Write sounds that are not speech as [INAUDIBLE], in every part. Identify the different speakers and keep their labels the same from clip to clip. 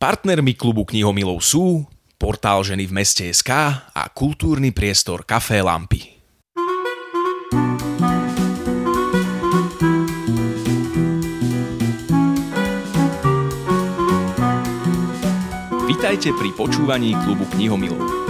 Speaker 1: Partnermi klubu knihomilov sú portál Ženy v meste SK a kultúrny priestor Café Lampy. Vítajte pri počúvaní klubu knihomilov.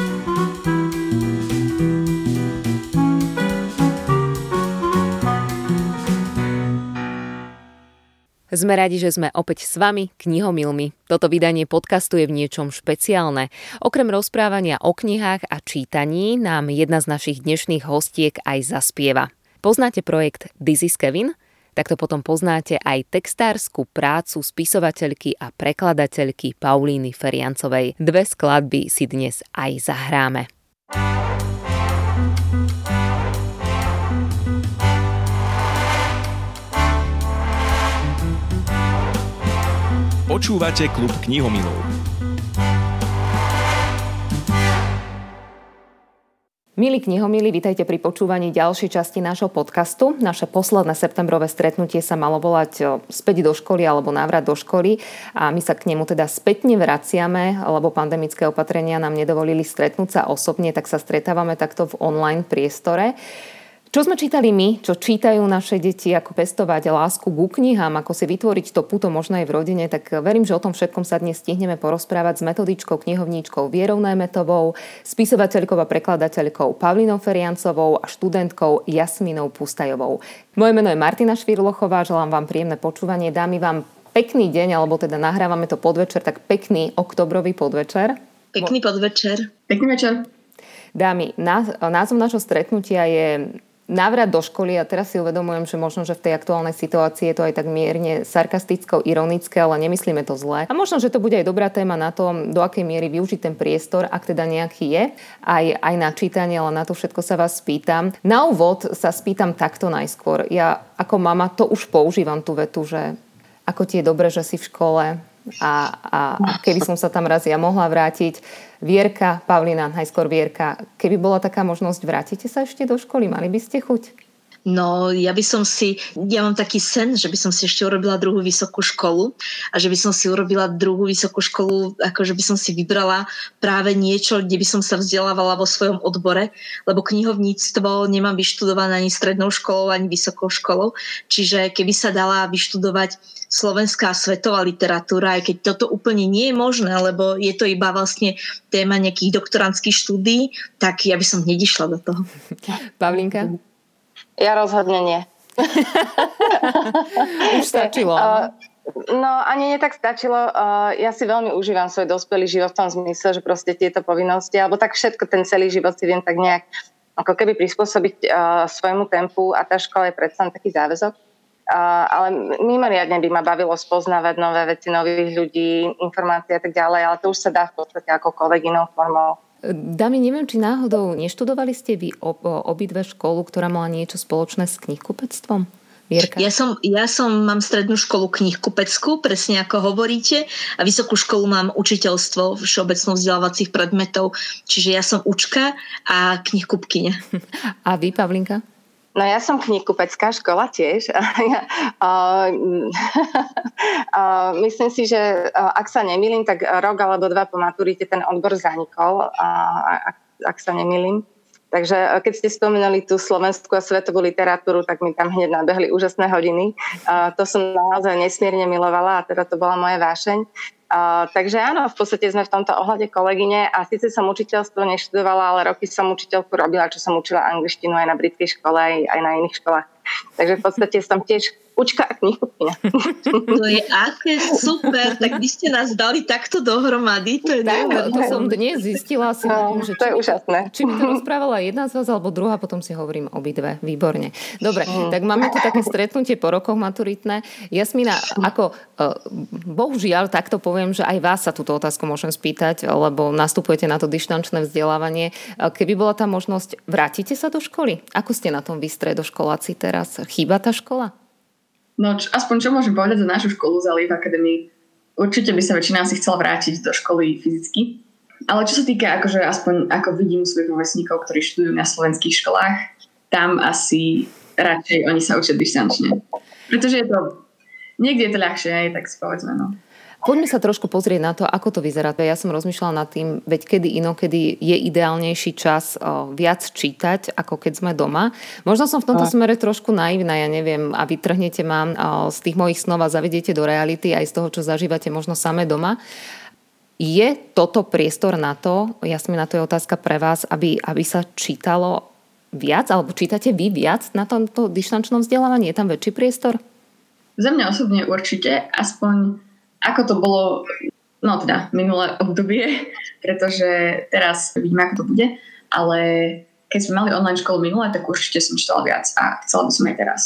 Speaker 2: Sme radi, že sme opäť s vami, knihomilmi. Toto vydanie podcastu je v niečom špeciálne. Okrem rozprávania o knihách a čítaní nám jedna z našich dnešných hostiek aj zaspieva. Poznáte projekt This is Kevin? Tak to potom poznáte aj textárskú prácu spisovateľky a prekladateľky Paulíny Feriancovej. Dve skladby si dnes aj zahráme.
Speaker 1: Počúvate klub knihomilov.
Speaker 2: Milí knihomili, vítajte pri počúvaní ďalšej časti nášho podcastu. Naše posledné septembrové stretnutie sa malo volať späť do školy alebo návrat do školy a my sa k nemu teda spätne vraciame, lebo pandemické opatrenia nám nedovolili stretnúť sa osobne, tak sa stretávame takto v online priestore. Čo sme čítali my, čo čítajú naše deti, ako pestovať lásku ku knihám, ako si vytvoriť to puto možno aj v rodine, tak verím, že o tom všetkom sa dnes stihneme porozprávať s metodičkou, knihovníčkou Vierou Najmetovou, spisovateľkou a prekladateľkou Pavlinou Feriancovou a študentkou Jasminou Pustajovou. Moje meno je Martina Švirlochová, želám vám príjemné počúvanie. Dámy vám pekný deň, alebo teda nahrávame to podvečer, tak pekný oktobrový podvečer.
Speaker 3: Pekný podvečer.
Speaker 4: Pekný večer.
Speaker 2: Dámy, názov nášho stretnutia je návrat do školy a teraz si uvedomujem, že možno, že v tej aktuálnej situácii je to aj tak mierne sarkasticko, ironické, ale nemyslíme to zle. A možno, že to bude aj dobrá téma na to, do akej miery využiť ten priestor, ak teda nejaký je, aj, aj na čítanie, ale na to všetko sa vás spýtam. Na úvod sa spýtam takto najskôr. Ja ako mama to už používam tú vetu, že ako ti je dobre, že si v škole, a, a, keby som sa tam raz ja mohla vrátiť. Vierka, Pavlina, najskôr Vierka, keby bola taká možnosť, vrátite sa ešte do školy? Mali by ste chuť?
Speaker 3: No, ja by som si, ja mám taký sen, že by som si ešte urobila druhú vysokú školu a že by som si urobila druhú vysokú školu, ako že by som si vybrala práve niečo, kde by som sa vzdelávala vo svojom odbore, lebo knihovníctvo nemám vyštudované ani strednou školou, ani vysokou školou, čiže keby sa dala vyštudovať slovenská svetová literatúra, aj keď toto úplne nie je možné, lebo je to iba vlastne téma nejakých doktorantských štúdí, tak ja by som hneď išla do toho.
Speaker 2: Pavlinka?
Speaker 4: Ja rozhodne nie. [LAUGHS]
Speaker 2: Už stačilo.
Speaker 4: Uh, no ani nie tak stačilo. Uh, ja si veľmi užívam svoj dospelý život v tom zmysle, že proste tieto povinnosti, alebo tak všetko ten celý život si viem tak nejak ako keby prispôsobiť uh, svojmu tempu a tá škola je predsa taký záväzok. Uh, ale mimoriadne by ma bavilo spoznávať nové veci, nových ľudí, informácie a tak ďalej, ale to už sa dá v podstate akokoľvek inou formou
Speaker 2: Dami, neviem, či náhodou neštudovali ste vy obidve školu, ktorá mala niečo spoločné s knihkupectvom?
Speaker 3: Vierka? Ja som, ja som, mám strednú školu knihkupeckú, presne ako hovoríte, a vysokú školu mám učiteľstvo všeobecnou vzdelávacích predmetov, čiže ja som učka a knihkupkyňa. [LAUGHS]
Speaker 2: A vy, Pavlinka?
Speaker 4: No ja som knihkupecká škola tiež. [LAUGHS] Myslím si, že ak sa nemýlim, tak rok alebo dva po maturite ten odbor zanikol, ak sa nemýlim. Takže keď ste spomenuli tú slovenskú a svetovú literatúru, tak mi tam hneď nabehli úžasné hodiny. To som naozaj nesmierne milovala a teda to bola moja vášeň. Takže áno, v podstate sme v tomto ohľade kolegyne a síce som učiteľstvo neštudovala, ale roky som učiteľku robila, čo som učila angličtinu aj na britskej škole, aj, aj na iných školách. Takže v podstate som tiež učka a knihkupina.
Speaker 3: To je aké super, tak vy ste nás dali takto dohromady. To je
Speaker 2: tak, to som dnes zistila si,
Speaker 4: no, že to je úžasné.
Speaker 2: Či mi to rozprávala jedna z vás alebo druhá, potom si hovorím obidve. Výborne. Dobre, mm. tak máme tu také stretnutie po rokoch maturitné. Jasmina, ako uh, bohužiaľ takto poviem, že aj vás sa túto otázku môžem spýtať, lebo nastupujete na to dištančné vzdelávanie. Keby bola tá možnosť, vrátite sa do školy? Ako ste na tom vy stredoškoláci teraz? Chýba tá škola?
Speaker 5: No, čo, aspoň čo môžem povedať za našu školu za Leaf Academy, určite by sa väčšina si chcela vrátiť do školy fyzicky. Ale čo sa týka, akože aspoň ako vidím svojich rovesníkov, ktorí študujú na slovenských školách, tam asi radšej oni sa učia distančne. Pretože je to, niekde je to ľahšie, aj tak si no.
Speaker 2: Poďme sa trošku pozrieť na to, ako to vyzerá. Ja som rozmýšľala nad tým, veď kedy inokedy je ideálnejší čas viac čítať, ako keď sme doma. Možno som v tomto smere trošku naivná, ja neviem, a vytrhnete ma z tých mojich snov a zavediete do reality aj z toho, čo zažívate možno samé doma. Je toto priestor na to, Jasmina, to je otázka pre vás, aby, aby sa čítalo viac, alebo čítate vy viac na tomto dištančnom vzdelávaní? Je tam väčší priestor?
Speaker 5: Za mňa osobne určite, aspoň ako to bolo no teda minulé obdobie, [LAUGHS] pretože teraz vidíme, ako to bude, ale keď sme mali online školu minulé, tak určite som čítala viac a chcela by som aj teraz.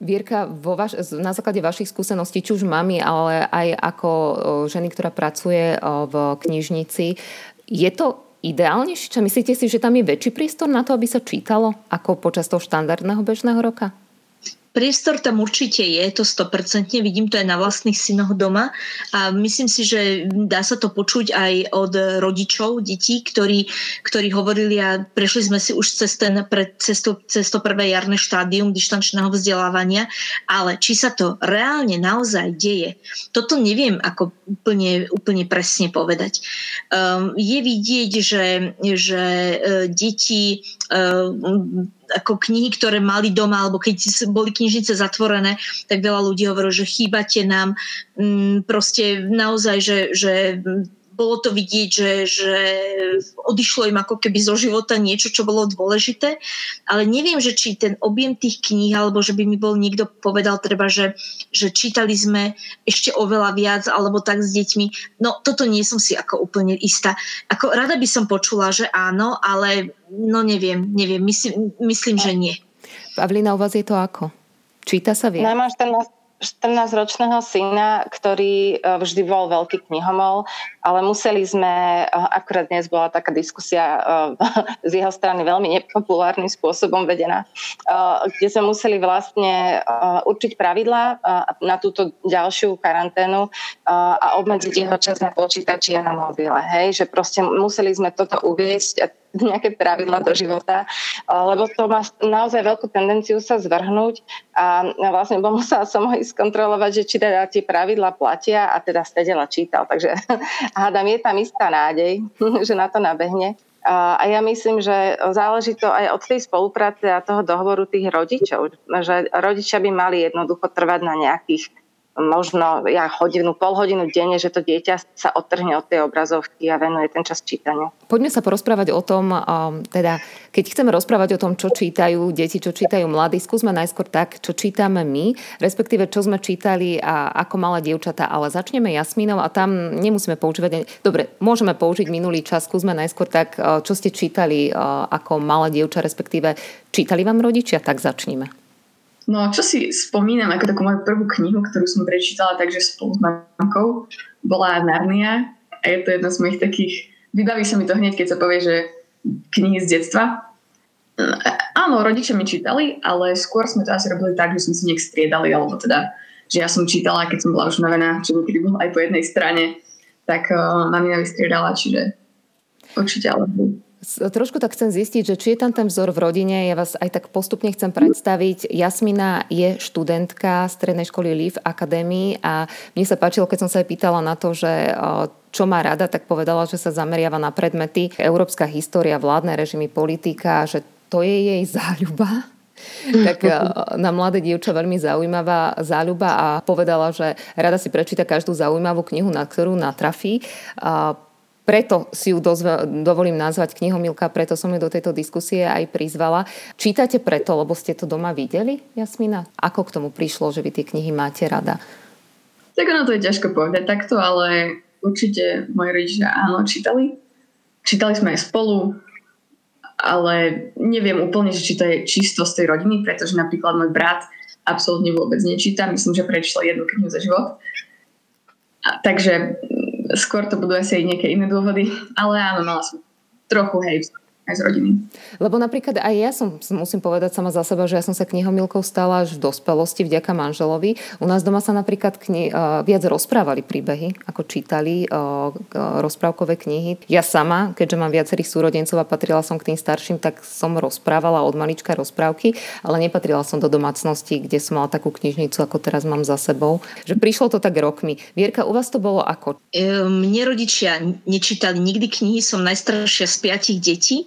Speaker 2: Vierka, vo vaš, na základe vašich skúseností, či už mami, ale aj ako ženy, ktorá pracuje v knižnici, je to ideálnejšie? Čo myslíte si, že tam je väčší prístor na to, aby sa čítalo, ako počas toho štandardného bežného roka?
Speaker 3: Priestor tam určite je, to 100%, vidím to aj na vlastných synoch doma a myslím si, že dá sa to počuť aj od rodičov detí, ktorí, ktorí hovorili a prešli sme si už cez, ten, cez, to, cez to prvé jarné štádium dištančného vzdelávania, ale či sa to reálne naozaj deje, toto neviem ako úplne, úplne presne povedať. Um, je vidieť, že, že uh, deti uh, ako knihy, ktoré mali doma, alebo keď boli knižnice zatvorené, tak veľa ľudí hovorilo, že chýbate nám. Mm, proste naozaj, že, že bolo to vidieť, že, že odišlo im ako keby zo života niečo, čo bolo dôležité, ale neviem, že či ten objem tých kníh, alebo že by mi bol niekto povedal treba, že, že čítali sme ešte oveľa viac, alebo tak s deťmi. No toto nie som si ako úplne istá. Ako rada by som počula, že áno, ale no neviem, neviem, myslím, myslím že nie.
Speaker 2: Pavlina, u vás je to ako? Číta sa viac?
Speaker 4: Nemám 14 14-ročného syna, ktorý e, vždy bol veľký knihomol, ale museli sme, e, akurát dnes bola taká diskusia e, [LAUGHS] z jeho strany veľmi nepopulárnym spôsobom vedená, kde sme museli vlastne určiť pravidlá na túto ďalšiu karanténu a obmedziť jeho čas na počítači a na mobile. Hej? Že proste museli sme toto uviesť [LAUGHS] nejaké pravidla do života, lebo to má naozaj veľkú tendenciu sa zvrhnúť a vlastne bol [LAUGHS] musela som ho ísť kontrolovať, že či teda tie pravidla platia a teda stedela čítal. Takže [LAUGHS] hádam, je tam istá nádej, že na to nabehne. A ja myslím, že záleží to aj od tej spolupráce a toho dohovoru tých rodičov, že rodičia by mali jednoducho trvať na nejakých možno ja hodinu, pol hodinu denne, že to dieťa sa odtrhne od tej obrazovky a venuje ten čas čítaniu.
Speaker 2: Poďme sa porozprávať o tom, um, teda keď chceme rozprávať o tom, čo čítajú deti, čo čítajú mladí, skúsme najskôr tak, čo čítame my, respektíve čo sme čítali a ako malé dievčatá, ale začneme Jasmínov a tam nemusíme používať, dobre, môžeme použiť minulý čas, skúsme najskôr tak, uh, čo ste čítali uh, ako malé dievča, respektíve čítali vám rodičia, tak začníme.
Speaker 5: No čo si spomínam ako takú moju prvú knihu, ktorú som prečítala takže spolu s mamkou, bola Narnia a je to jedna z mojich takých, vybaví sa mi to hneď, keď sa povie, že knihy z detstva. Áno, rodičia mi čítali, ale skôr sme to asi robili tak, že sme si nech striedali, alebo teda, že ja som čítala, keď som bola už unavená, čo niekedy bola aj po jednej strane, tak uh, mamina vystriedala, čiže určite ale
Speaker 2: Trošku tak chcem zistiť, že či je tam ten vzor v rodine. Ja vás aj tak postupne chcem predstaviť. Jasmina je študentka strednej školy LIV Akadémii a mne sa páčilo, keď som sa aj pýtala na to, že čo má rada, tak povedala, že sa zameriava na predmety Európska história, vládne režimy, politika, že to je jej záľuba [LAUGHS] tak na mladé dievča veľmi zaujímavá záľuba a povedala, že rada si prečíta každú zaujímavú knihu, na ktorú natrafí. Preto si ju dozve, dovolím nazvať knihomilka, preto som ju do tejto diskusie aj prizvala. Čítate preto, lebo ste to doma videli, Jasmina? Ako k tomu prišlo, že vy tie knihy máte rada?
Speaker 5: Tak ono to je ťažko povedať takto, ale určite moji rodičia áno, čítali. Čítali sme aj spolu, ale neviem úplne, či to je čisto z tej rodiny, pretože napríklad môj brat absolútne vôbec nečíta. Myslím, že prečítal jednu knihu za život. A, takže skôr to budú asi aj nejaké iné dôvody, ale áno, mala som trochu hej aj z rodiny.
Speaker 2: Lebo napríklad aj ja som, musím povedať sama za seba, že ja som sa knihomilkou stala až v dospelosti vďaka manželovi. U nás doma sa napríklad kni- viac rozprávali príbehy, ako čítali rozprávkové knihy. Ja sama, keďže mám viacerých súrodencov a patrila som k tým starším, tak som rozprávala od malička rozprávky, ale nepatrila som do domácnosti, kde som mala takú knižnicu, ako teraz mám za sebou. Že prišlo to tak rokmi. Vierka, u vás to bolo ako?
Speaker 3: E, mne rodičia nečítali nikdy knihy, som najstaršia z piatich detí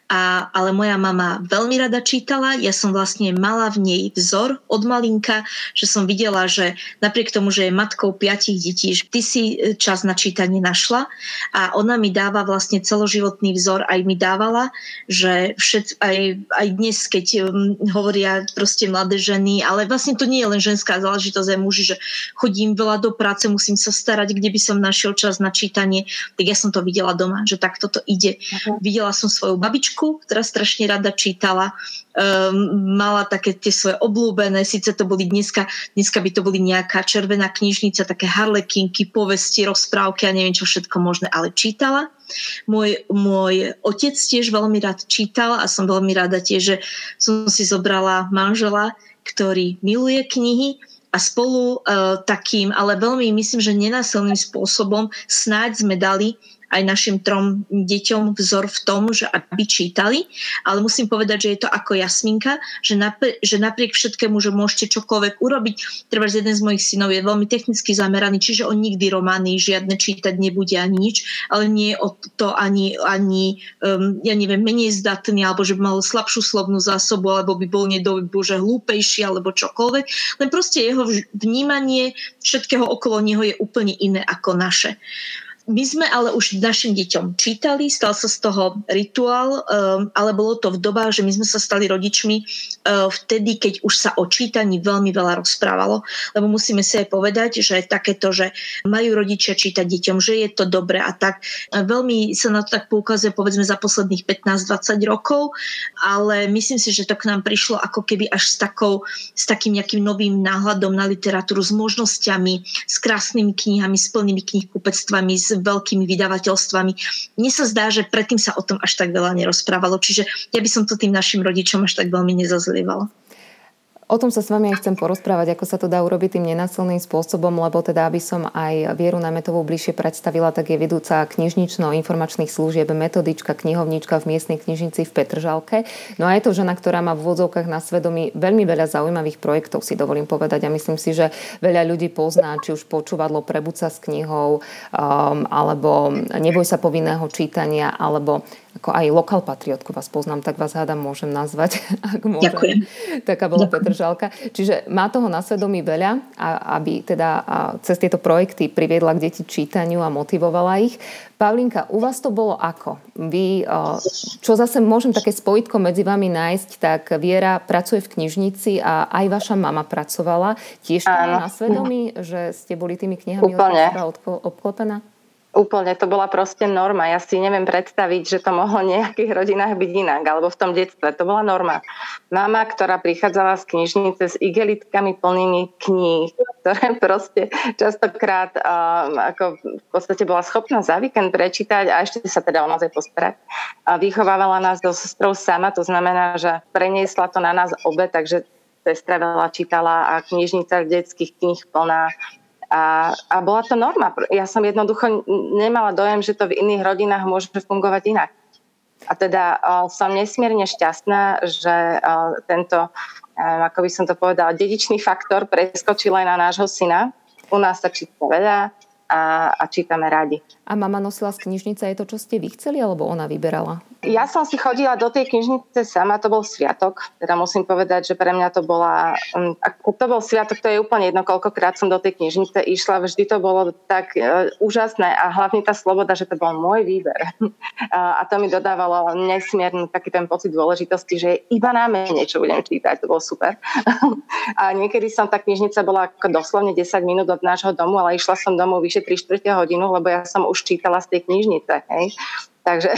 Speaker 3: a, ale moja mama veľmi rada čítala. Ja som vlastne mala v nej vzor od malinka, že som videla, že napriek tomu, že je matkou piatich detí, že ty si e, čas na čítanie našla a ona mi dáva vlastne celoživotný vzor, aj mi dávala, že všet, aj, aj dnes, keď um, hovoria proste mladé ženy, ale vlastne to nie je len ženská záležitosť aj muži, že chodím veľa do práce, musím sa starať, kde by som našiel čas na čítanie, tak ja som to videla doma, že tak toto ide. Uh-huh. Videla som svoju babičku, knižku, ktorá strašne rada čítala. Um, mala také tie svoje oblúbené, síce to boli dneska, dneska by to boli nejaká červená knižnica, také harlekinky, povesti, rozprávky a neviem čo všetko možné, ale čítala. Môj, môj otec tiež veľmi rád čítal a som veľmi rada tiež, že som si zobrala manžela, ktorý miluje knihy a spolu uh, takým, ale veľmi myslím, že nenásilným spôsobom snáď sme dali aj našim trom deťom vzor v tom, že aby čítali, ale musím povedať, že je to ako jasminka, že, napr- že napriek všetkému, že môžete čokoľvek urobiť, treba, že jeden z mojich synov je veľmi technicky zameraný, čiže on nikdy romány žiadne čítať nebude ani nič, ale nie je o to ani, ani um, ja neviem, menej zdatný, alebo že by mal slabšiu slovnú zásobu, alebo by bol nedový, bože, hlúpejší, alebo čokoľvek. Len proste jeho vnímanie všetkého okolo neho je úplne iné ako naše. My sme ale už našim deťom čítali, stal sa z toho rituál, um, ale bolo to v dobách, že my sme sa stali rodičmi uh, vtedy, keď už sa o čítaní veľmi veľa rozprávalo. Lebo musíme si aj povedať, že takéto, že majú rodičia čítať deťom, že je to dobré a tak. Veľmi sa na to tak poukazuje povedzme za posledných 15-20 rokov, ale myslím si, že to k nám prišlo ako keby až s, takou, s takým nejakým novým náhľadom na literatúru, s možnosťami, s krásnymi knihami, s plnými knihkupectvami, s veľkými vydavateľstvami. Mne sa zdá, že predtým sa o tom až tak veľa nerozprávalo, čiže ja by som to tým našim rodičom až tak veľmi nezazlievala.
Speaker 2: O tom sa s vami aj chcem porozprávať, ako sa to dá urobiť tým nenásilným spôsobom, lebo teda, aby som aj Vieru Nametovú bližšie predstavila, tak je vedúca knižnično-informačných služieb, metodička, knihovnička v miestnej knižnici v Petržalke. No a je to žena, ktorá má v vodzovkách na svedomí veľmi veľa zaujímavých projektov, si dovolím povedať. A myslím si, že veľa ľudí pozná, či už počúvadlo Prebuca s knihou, um, alebo Neboj sa povinného čítania, alebo ako aj lokal patriotku vás poznám, tak vás hádam môžem nazvať, [LAUGHS] ak môžem. Ďakujem. Taká bola Ďakujem. Petržalka. Čiže má toho na svedomí veľa, a, aby teda a cez tieto projekty priviedla k deti čítaniu a motivovala ich. Pavlinka, u vás to bolo ako? Vy, čo zase môžem také spojitko medzi vami nájsť, tak Viera pracuje v knižnici a aj vaša mama pracovala. Tiež to na svedomí, že ste boli tými knihami obklopená?
Speaker 4: Úplne, to bola proste norma. Ja si neviem predstaviť, že to mohlo v nejakých rodinách byť inak, alebo v tom detstve. To bola norma. Mama, ktorá prichádzala z knižnice s igelitkami plnými kníh, ktoré proste častokrát uh, ako v podstate bola schopná za víkend prečítať a ešte sa teda o nás aj postarať. A vychovávala nás do sestrov sama, to znamená, že preniesla to na nás obe, takže sestra veľa čítala a knižnica detských kníh plná a, a bola to norma. Ja som jednoducho nemala dojem, že to v iných rodinách môže fungovať inak. A teda uh, som nesmierne šťastná, že uh, tento, uh, ako by som to povedala, dedičný faktor preskočil aj na nášho syna. U nás sa číta veľa, a, a čítame radi.
Speaker 2: A mama nosila z knižnice aj to, čo ste vy chceli, alebo ona vyberala?
Speaker 4: Ja som si chodila do tej knižnice sama, to bol sviatok. Teda musím povedať, že pre mňa to bola... Um, to bol sviatok, to je úplne jedno, koľkokrát som do tej knižnice išla. Vždy to bolo tak uh, úžasné a hlavne tá sloboda, že to bol môj výber. [LAUGHS] a, to mi dodávalo nesmierny taký ten pocit dôležitosti, že iba na mene, čo budem čítať. To bolo super. [LAUGHS] a niekedy som tá knižnica bola ako doslovne 10 minút od nášho domu, ale išla som domov vyše 3 4 hodinu, lebo ja som už čítala z tej knižnice. Hej. Takže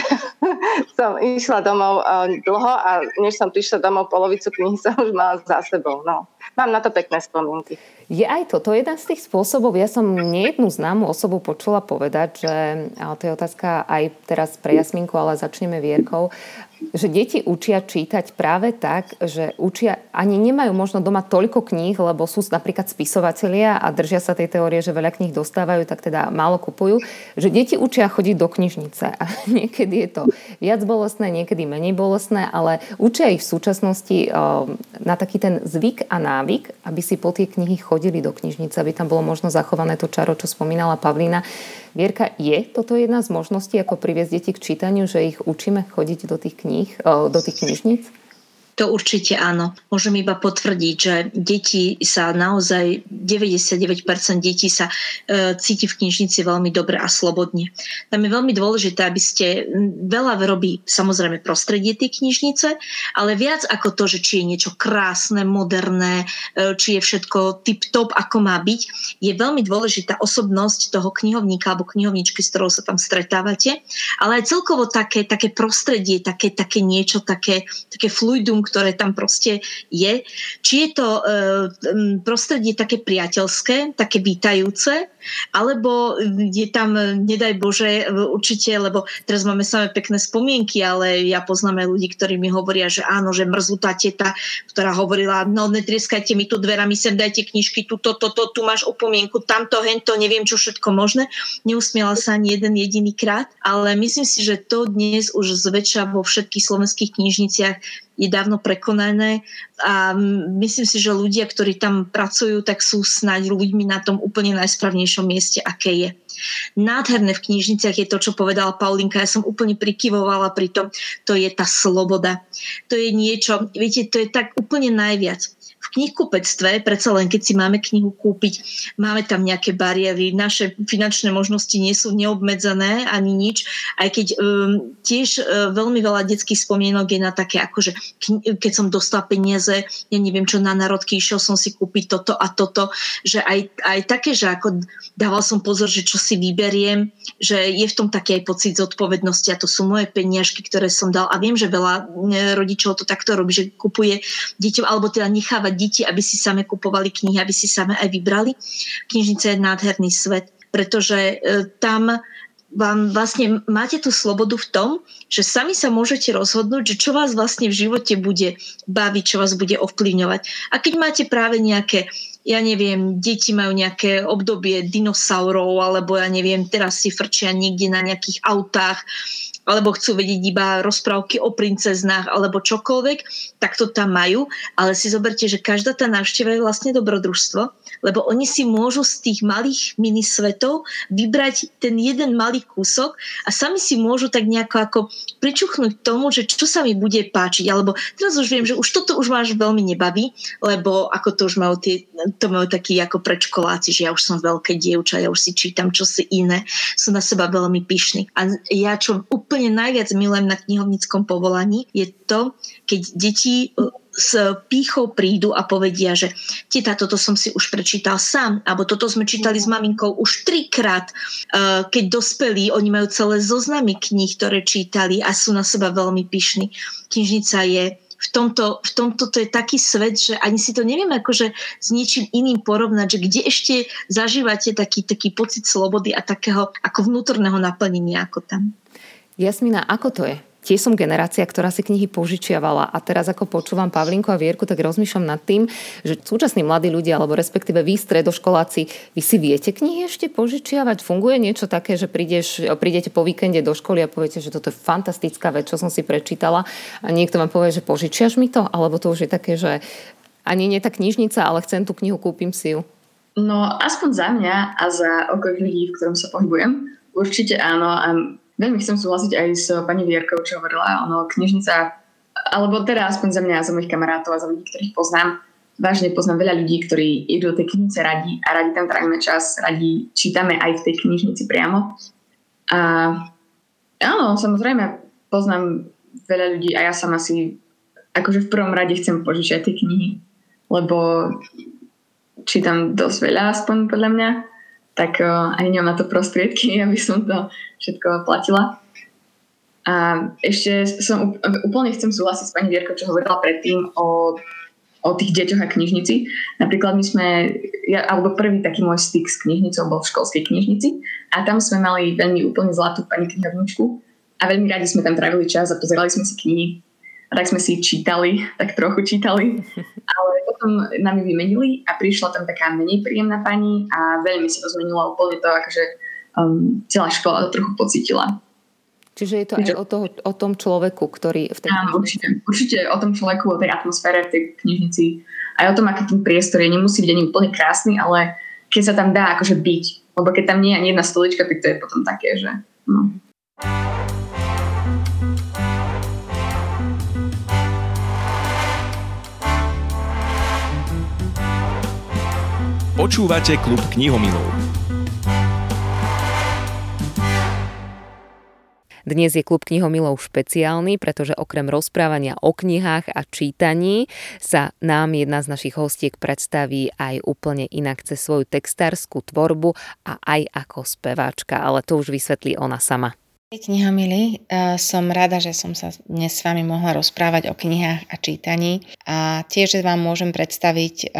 Speaker 4: [LAUGHS] som išla domov eh, dlho a než som prišla domov, polovicu knihy som už mala za sebou. No. Mám na to pekné spomienky.
Speaker 2: Je aj to, to je jeden z tých spôsobov. Ja som nejednú známu osobu počula povedať, že, a to je otázka aj teraz pre Jasminku, ale začneme Vierkou, že deti učia čítať práve tak, že učia, ani nemajú možno doma toľko kníh, lebo sú napríklad spisovatelia a držia sa tej teórie, že veľa kníh dostávajú, tak teda málo kupujú, že deti učia chodiť do knižnice. A [LAUGHS] niekedy je to viac bolestné, niekedy menej bolestné, ale učia ich v súčasnosti eh, na taký ten zvyk a návyk, aby si po tie knihy chodili do knižnice, aby tam bolo možno zachované to čaro, čo spomínala Pavlína. Vierka, je toto jedna z možností, ako priviesť deti k čítaniu, že ich učíme chodiť do tých kníh, do tých knižníc?
Speaker 3: To určite áno. Môžem iba potvrdiť, že deti sa naozaj, 99% detí sa e, cíti v knižnici veľmi dobre a slobodne. Tam je veľmi dôležité, aby ste, veľa robí samozrejme prostredie tej knižnice, ale viac ako to, že či je niečo krásne, moderné, e, či je všetko tip-top, ako má byť, je veľmi dôležitá osobnosť toho knihovníka alebo knihovničky, s ktorou sa tam stretávate, ale aj celkovo také, také prostredie, také, také niečo, také, také fluidum, ktoré tam proste je. Či je to e, prostredie také priateľské, také vítajúce, alebo je tam, nedaj Bože, určite, lebo teraz máme samé pekné spomienky, ale ja poznám aj ľudí, ktorí mi hovoria, že áno, že mrzutá teta, ktorá hovorila, no netrieskajte mi tu dverami, sem dajte knižky, tu, to, to, to, tu máš opomienku, tamto, hento, neviem čo všetko možné. Neusmiela sa ani jeden jediný krát, ale myslím si, že to dnes už zväčša vo všetkých slovenských knižniciach je dávno prekonané a myslím si, že ľudia, ktorí tam pracujú, tak sú snáď ľuďmi na tom úplne najsprávnejšom mieste, aké je. Nádherné v knižniciach je to, čo povedala Paulinka. Ja som úplne prikyvovala pri tom. To je tá sloboda. To je niečo, viete, to je tak úplne najviac knihkupectve, predsa len keď si máme knihu kúpiť, máme tam nejaké bariéry, naše finančné možnosti nie sú neobmedzené ani nič, aj keď um, tiež uh, veľmi veľa detských spomienok je na také, akože keď som dostala peniaze, ja neviem čo, na národky, išiel som si kúpiť toto a toto, že aj, aj také, že ako dával som pozor, že čo si vyberiem, že je v tom taký aj pocit zodpovednosti a to sú moje peniažky, ktoré som dal. A viem, že veľa rodičov to takto robí, že kupuje deťom alebo teda necháva deti, aby si same kupovali knihy, aby si same aj vybrali. Knižnica je nádherný svet, pretože e, tam vám vlastne máte tú slobodu v tom, že sami sa môžete rozhodnúť, že čo vás vlastne v živote bude baviť, čo vás bude ovplyvňovať. A keď máte práve nejaké ja neviem, deti majú nejaké obdobie dinosaurov, alebo ja neviem, teraz si frčia niekde na nejakých autách, alebo chcú vedieť iba rozprávky o princeznách alebo čokoľvek, tak to tam majú. Ale si zoberte, že každá tá návšteva je vlastne dobrodružstvo, lebo oni si môžu z tých malých minisvetov vybrať ten jeden malý kúsok a sami si môžu tak nejako ako pričuchnúť tomu, že čo sa mi bude páčiť. Alebo teraz už viem, že už toto už máš veľmi nebaví, lebo ako to už majú tie, to majú takí ako predškoláci, že ja už som veľké dievča, ja už si čítam čosi iné, sú na seba veľmi pyšní. A ja čo úplne najviac milujem na knihovníckom povolaní, je to, keď deti s pýchou prídu a povedia, že teta, toto som si už prečítal sám, alebo toto sme čítali s maminkou už trikrát. Uh, keď dospelí, oni majú celé zoznamy kníh, ktoré čítali a sú na seba veľmi pyšní. Knižnica je v tomto, v tomto to je taký svet, že ani si to neviem akože s ničím iným porovnať, že kde ešte zažívate taký, taký pocit slobody a takého ako vnútorného naplnenia ako tam.
Speaker 2: Jasmina, ako to je? Tiež som generácia, ktorá si knihy požičiavala a teraz ako počúvam Pavlinku a Vierku, tak rozmýšľam nad tým, že súčasní mladí ľudia, alebo respektíve vy, stredoškoláci, vy si viete knihy ešte požičiavať? Funguje niečo také, že prídeš, prídete po víkende do školy a poviete, že toto je fantastická vec, čo som si prečítala a niekto vám povie, že požičiaš mi to? Alebo to už je také, že ani nie tá knižnica, ale chcem tú knihu, kúpim si ju?
Speaker 5: No, aspoň za mňa a za okolí ľudí, v ktorom sa pohybujem, určite áno. A Veľmi chcem súhlasiť aj s pani Vierkou, čo hovorila, ono, knižnica, alebo teda aspoň za mňa, za mojich kamarátov a za ľudí, ktorých poznám, vážne poznám veľa ľudí, ktorí idú do tej knižnice radi a radi tam trávime čas, radi čítame aj v tej knižnici priamo. A áno, samozrejme, poznám veľa ľudí a ja sama si akože v prvom rade chcem požičať tie knihy, lebo čítam dosť veľa, aspoň podľa mňa tak uh, ani nemám na to prostriedky, [LAUGHS] aby som to všetko platila. A ešte som úplne chcem súhlasiť s pani Vierkou, čo hovorila predtým o o tých deťoch a knižnici. Napríklad my sme, ja, alebo prvý taký môj styk s knižnicou bol v školskej knižnici a tam sme mali veľmi úplne zlatú pani knihovničku a veľmi radi sme tam trávili čas a pozerali sme si knihy a tak sme si čítali, tak trochu čítali, ale potom ju vymenili a prišla tam taká menej príjemná pani a veľmi si to zmenilo úplne to, akože um, celá škola to trochu pocítila.
Speaker 2: Čiže je to aj o, toho, o tom človeku, ktorý v tej
Speaker 5: Áno, určite, určite o tom človeku, o tej atmosfére v tej knižnici. Aj o tom, aký ten priestor je. Nemusí byť ani úplne krásny, ale keď sa tam dá akože byť. Lebo keď tam nie je ani jedna stolička, tak to je potom také, že... No.
Speaker 1: Počúvate klub knihomilov.
Speaker 2: Dnes je klub knihomilov špeciálny, pretože okrem rozprávania o knihách a čítaní sa nám jedna z našich hostiek predstaví aj úplne inak cez svoju textárskú tvorbu a aj ako speváčka, ale to už vysvetlí ona sama.
Speaker 6: Kniha milí, e, som rada, že som sa dnes s vami mohla rozprávať o knihách a čítaní. A tiež vám môžem predstaviť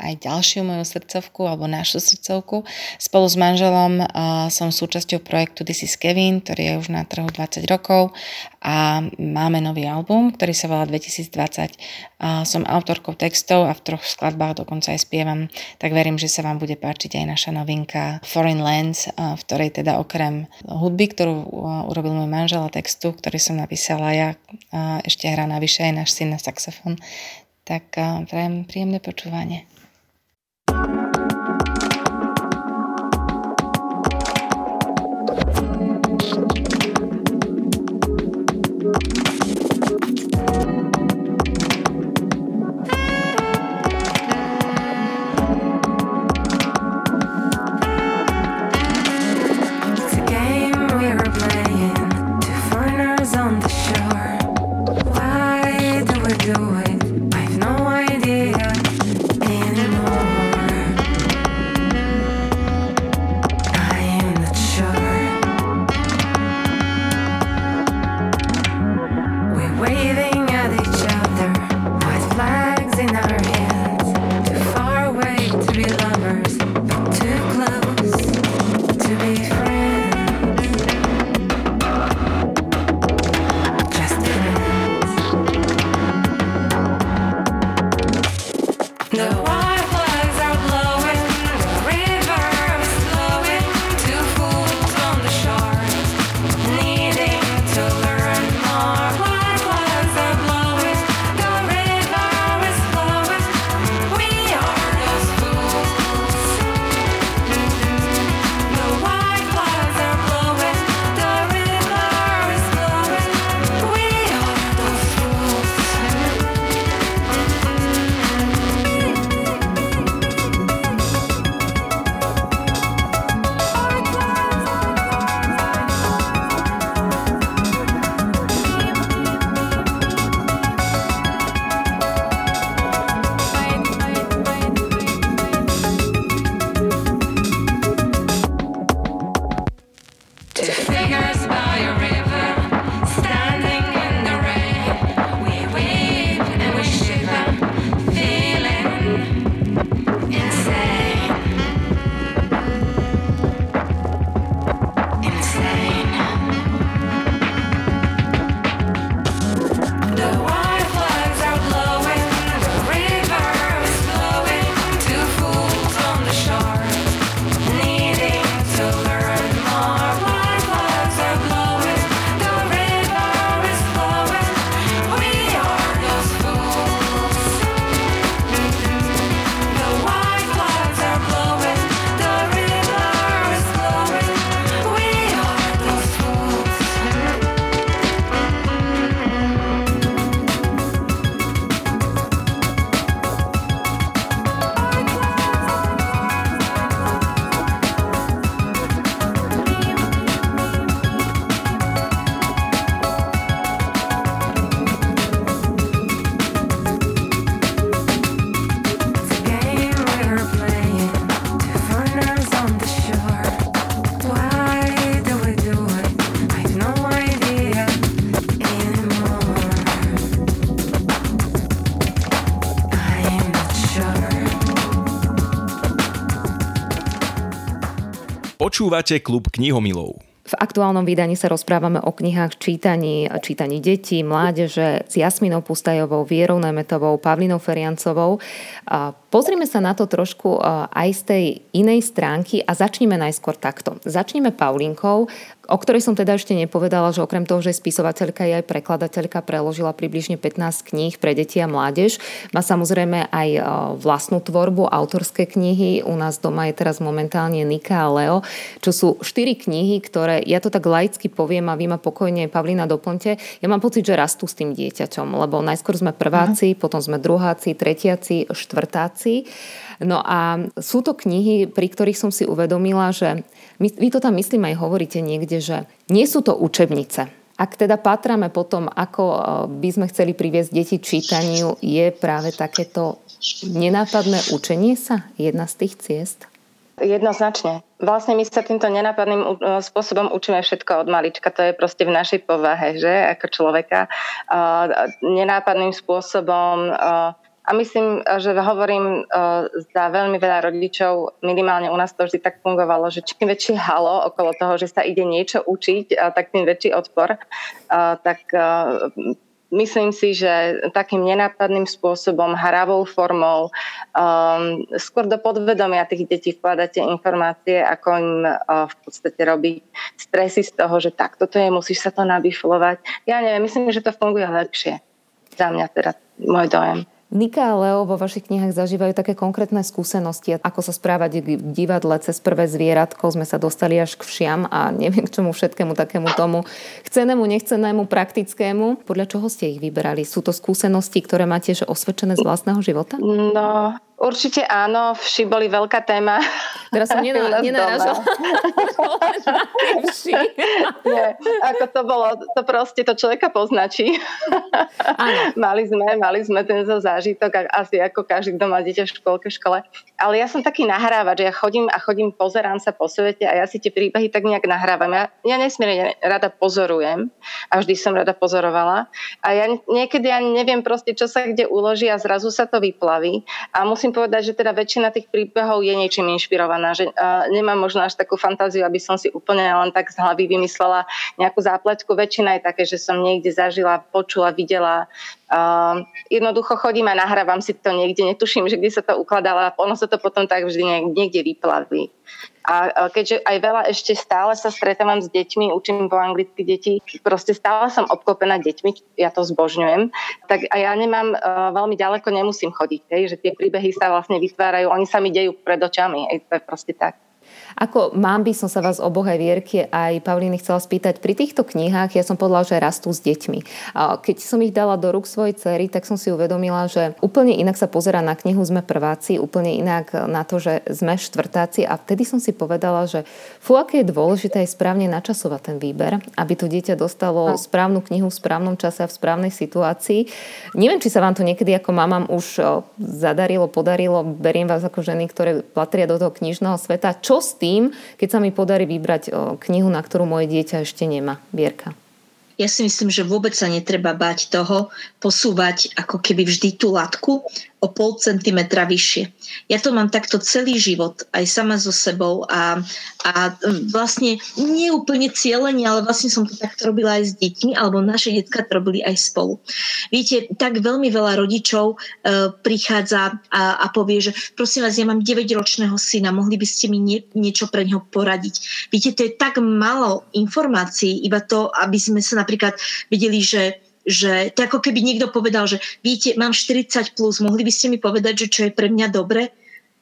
Speaker 6: aj ďalšiu moju srdcovku alebo našu srdcovku. Spolu s manželom som súčasťou projektu This is Kevin, ktorý je už na trhu 20 rokov a máme nový album, ktorý sa volá 2020. Som autorkou textov a v troch skladbách dokonca aj spievam, tak verím, že sa vám bude páčiť aj naša novinka Foreign Lands, v ktorej teda okrem hudby, ktorú urobil môj manžel a textu, ktorý som napísala ja. A ešte hrá navyše aj náš syn na saxofón. Tak prajem príjemné počúvanie.
Speaker 1: Počúvate klub knihomilov.
Speaker 2: V aktuálnom vydaní sa rozprávame o knihách čítaní, čítaní detí, mládeže s Jasminou Pustajovou, Vierou Nemetovou, Pavlinou Feriancovou. Pozrime sa na to trošku aj z tej inej stránky a začneme najskôr takto. Začneme Paulinkou, o ktorej som teda ešte nepovedala, že okrem toho, že je spisovateľka, je aj prekladateľka, preložila približne 15 kníh pre deti a mládež. Má samozrejme aj e, vlastnú tvorbu, autorské knihy. U nás doma je teraz momentálne Nika a Leo, čo sú štyri knihy, ktoré, ja to tak laicky poviem a vy ma pokojne, Pavlina, doplňte. Ja mám pocit, že rastú s tým dieťaťom, lebo najskôr sme prváci, uh-huh. potom sme druháci, tretiaci, štvrtáci. No a sú to knihy, pri ktorých som si uvedomila, že my, vy to tam myslím aj hovoríte niekde, že nie sú to učebnice. Ak teda patráme potom, ako e, by sme chceli priviesť deti čítaniu, je práve takéto nenápadné učenie sa jedna z tých ciest?
Speaker 4: Jednoznačne. Vlastne my sa týmto nenápadným e, spôsobom učíme všetko od malička. To je proste v našej povahe, že? Ako človeka. Nenápadným spôsobom a myslím, že hovorím uh, za veľmi veľa rodičov, minimálne u nás to vždy tak fungovalo, že čím väčšie halo okolo toho, že sa ide niečo učiť, tak tým väčší odpor. Uh, tak uh, myslím si, že takým nenápadným spôsobom, hravou formou, um, skôr do podvedomia tých detí vkladáte informácie, ako im uh, v podstate robí stresy z toho, že tak, toto je, musíš sa to nabiflovať. Ja neviem, myslím, že to funguje lepšie. Za mňa teda môj dojem.
Speaker 2: Nika a Leo vo vašich knihách zažívajú také konkrétne skúsenosti, ako sa správať v divadle cez prvé zvieratko. Sme sa dostali až k všiam a neviem k čomu všetkému takému tomu chcenému, nechcenému, praktickému. Podľa čoho ste ich vyberali? Sú to skúsenosti, ktoré máte osvedčené z vlastného života?
Speaker 4: No, Určite áno, vši boli veľká téma.
Speaker 2: Teraz som nena.
Speaker 4: Nie, ako to bolo, to proste to človeka poznačí. [LAUGHS] mali sme, mali sme ten zážitok, asi ako každý, kto má dieťa v školke, v škole. Ale ja som taký nahrávač, ja chodím a chodím, pozerám sa po svete a ja si tie príbehy tak nejak nahrávam. Ja, ja nesmierne rada pozorujem a vždy som rada pozorovala. A ja niekedy ani neviem proste, čo sa kde uloží a zrazu sa to vyplaví. A musím musím povedať, že teda väčšina tých príbehov je niečím inšpirovaná, že uh, nemám možno až takú fantáziu, aby som si úplne len tak z hlavy vymyslela nejakú zápletku. Väčšina je také, že som niekde zažila, počula, videla. Uh, jednoducho chodím a nahrávam si to niekde, netuším, že kde sa to ukladala, ono sa to potom tak vždy niekde vyplaví. A keďže aj veľa ešte stále sa stretávam s deťmi, učím po anglicky deti, proste stále som obklopená deťmi, ja to zbožňujem, tak a ja nemám, e, veľmi ďaleko nemusím chodiť, hej, že tie príbehy sa vlastne vytvárajú, oni sa mi dejú pred očami, hej, to je proste tak.
Speaker 2: Ako mám by som sa vás oboch aj Vierky aj Pavlíny chcela spýtať, pri týchto knihách ja som povedala, že rastú s deťmi. Keď som ich dala do rúk svojej cery, tak som si uvedomila, že úplne inak sa pozera na knihu Sme prváci, úplne inak na to, že sme štvrtáci a vtedy som si povedala, že fú, aké je dôležité aj správne načasovať ten výber, aby to dieťa dostalo správnu knihu v správnom čase a v správnej situácii. Neviem, či sa vám to niekedy ako mamám už zadarilo, podarilo, beriem vás ako ženy, ktoré patria do toho knižného sveta. Čo s tým? Tým, keď sa mi podarí vybrať knihu, na ktorú moje dieťa ešte nemá. Vierka.
Speaker 3: Ja si myslím, že vôbec sa netreba bať toho posúvať ako keby vždy tú latku o pol centimetra vyššie. Ja to mám takto celý život, aj sama so sebou a, a vlastne nie úplne cieľenie, ale vlastne som to takto robila aj s deťmi, alebo naše detka to robili aj spolu. Viete, tak veľmi veľa rodičov e, prichádza a, a povie, že prosím vás, ja mám 9-ročného syna, mohli by ste mi nie, niečo pre neho poradiť. Viete, to je tak málo informácií, iba to, aby sme sa napríklad videli, že že to ako keby niekto povedal, že viete, mám 40 plus, mohli by ste mi povedať, že čo je pre mňa dobre?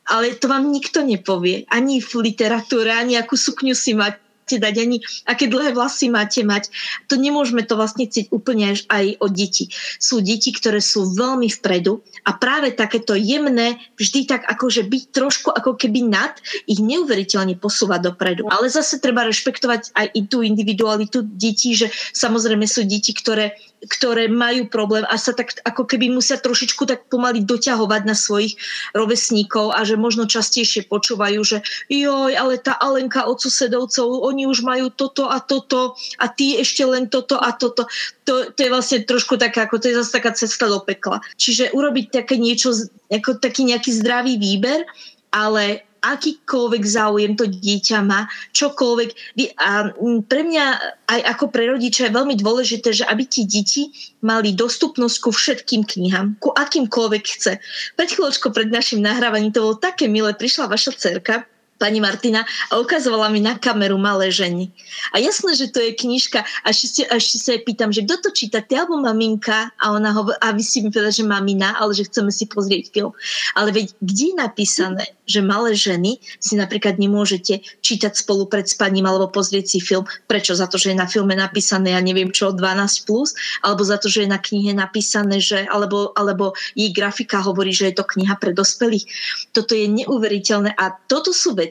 Speaker 3: Ale to vám nikto nepovie. Ani v literatúre, ani akú sukňu si máte dať, ani aké dlhé vlasy máte mať. To nemôžeme to vlastne cítiť úplne až aj od detí. Sú deti, ktoré sú veľmi vpredu a práve takéto jemné, vždy tak akože byť trošku ako keby nad, ich neuveriteľne posúvať dopredu. Ale zase treba rešpektovať aj i tú individualitu detí, že samozrejme sú deti, ktoré ktoré majú problém a sa tak ako keby musia trošičku tak pomaly doťahovať na svojich rovesníkov a že možno častejšie počúvajú, že joj, ale tá Alenka od susedovcov, oni už majú toto a toto a ty ešte len toto a toto. To, to je vlastne trošku taká, ako to je zase taká cesta do pekla. Čiže urobiť také niečo, ako taký nejaký zdravý výber, ale akýkoľvek záujem to dieťa má, čokoľvek. A pre mňa aj ako pre rodiča je veľmi dôležité, že aby ti deti mali dostupnosť ku všetkým knihám, ku akýmkoľvek chce. Pred chvíľočkou pred našim nahrávaním to bolo také milé, prišla vaša cerka pani Martina a ukazovala mi na kameru malé ženy. A jasné, že to je knižka a ešte, ešte sa jej pýtam, že kto to číta, ty alebo maminka? A ona hovorí, a vy si mi povedala, že mamina, ale že chceme si pozrieť film. Ale veď kde je napísané, že malé ženy si napríklad nemôžete čítať spolu pred spaním alebo pozrieť si film. Prečo? Za to, že je na filme napísané, ja neviem čo, 12+, plus, alebo za to, že je na knihe napísané, že, alebo, alebo jej grafika hovorí, že je to kniha pre dospelých. Toto je neuveriteľné a toto sú veci,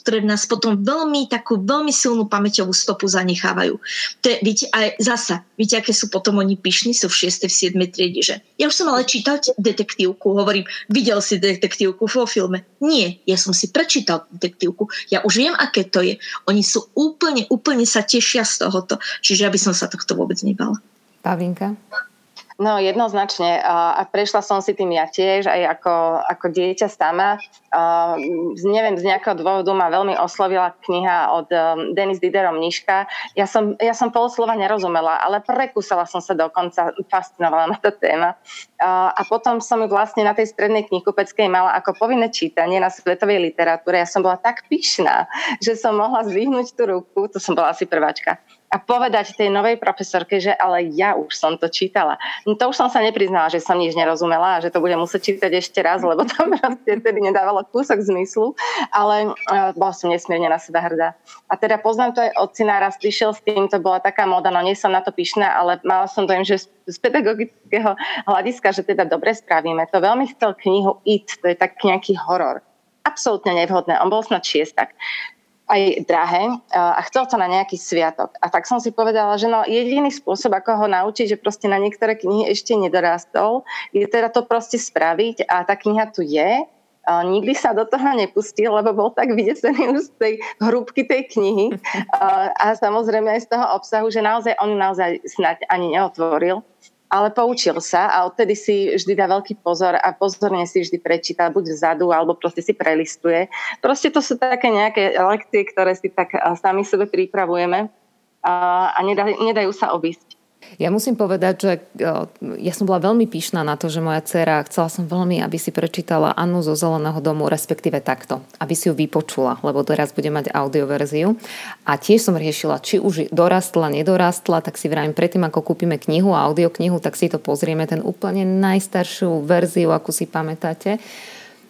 Speaker 3: ktoré v nás potom veľmi takú veľmi silnú pamäťovú stopu zanechávajú. To je, viete, aj zasa, viete, aké sú potom oni pyšní, sú v 6. v 7. triede, že ja už som ale čítať detektívku, hovorím, videl si detektívku vo filme. Nie, ja som si prečítal detektívku, ja už viem, aké to je. Oni sú úplne, úplne sa tešia z tohoto, čiže ja by som sa tohto vôbec nebala.
Speaker 2: Pavinka?
Speaker 4: No jednoznačne a prešla som si tým ja tiež aj ako, ako dieťa sama. Uh, neviem, z nejakého dôvodu ma veľmi oslovila kniha od um, Denis Diderom Niška. Ja som, ja som poloslova nerozumela, ale prekúsala som sa dokonca, fascinovala ma tá téma. A potom som ju vlastne na tej strednej knihkupeckej mala ako povinné čítanie na svetovej literatúre. Ja som bola tak pyšná, že som mohla zvihnúť tú ruku, to som bola asi prváčka, a povedať tej novej profesorke, že ale ja už som to čítala. No to už som sa nepriznala, že som nič nerozumela a že to budem musieť čítať ešte raz, lebo to [LAUGHS] proste tedy nedávalo kúsok zmyslu, ale uh, bola som nesmierne na seba hrdá. A teda poznám to aj od syna, prišiel s tým, to bola taká moda, no nie som na to pyšná, ale mala som dojem, že z pedagogického hľadiska, že teda dobre spravíme. To veľmi chcel knihu It, to je tak nejaký horor absolútne nevhodné. On bol snad šiestak aj drahé a chcel to na nejaký sviatok. A tak som si povedala, že no jediný spôsob, ako ho naučiť, že proste na niektoré knihy ešte nedorástol, je teda to proste spraviť. A tá kniha tu je, a nikdy sa do toho nepustil, lebo bol tak vydesený už z tej hrúbky tej knihy. [LAUGHS] A, a samozrejme aj z toho obsahu, že naozaj on naozaj snať ani neotvoril ale poučil sa a odtedy si vždy dá veľký pozor a pozorne si vždy prečíta buď vzadu alebo proste si prelistuje. Proste to sú také nejaké lekcie, ktoré si tak sami sebe pripravujeme a, a nedajú sa obísť.
Speaker 2: Ja musím povedať, že ja som bola veľmi pyšná na to, že moja dcera, chcela som veľmi, aby si prečítala Annu zo Zeleného domu, respektíve takto, aby si ju vypočula, lebo teraz bude mať audioverziu. A tiež som riešila, či už dorastla, nedorastla, tak si vrajím predtým, ako kúpime knihu a audioknihu, tak si to pozrieme, ten úplne najstaršiu verziu, akú si pamätáte.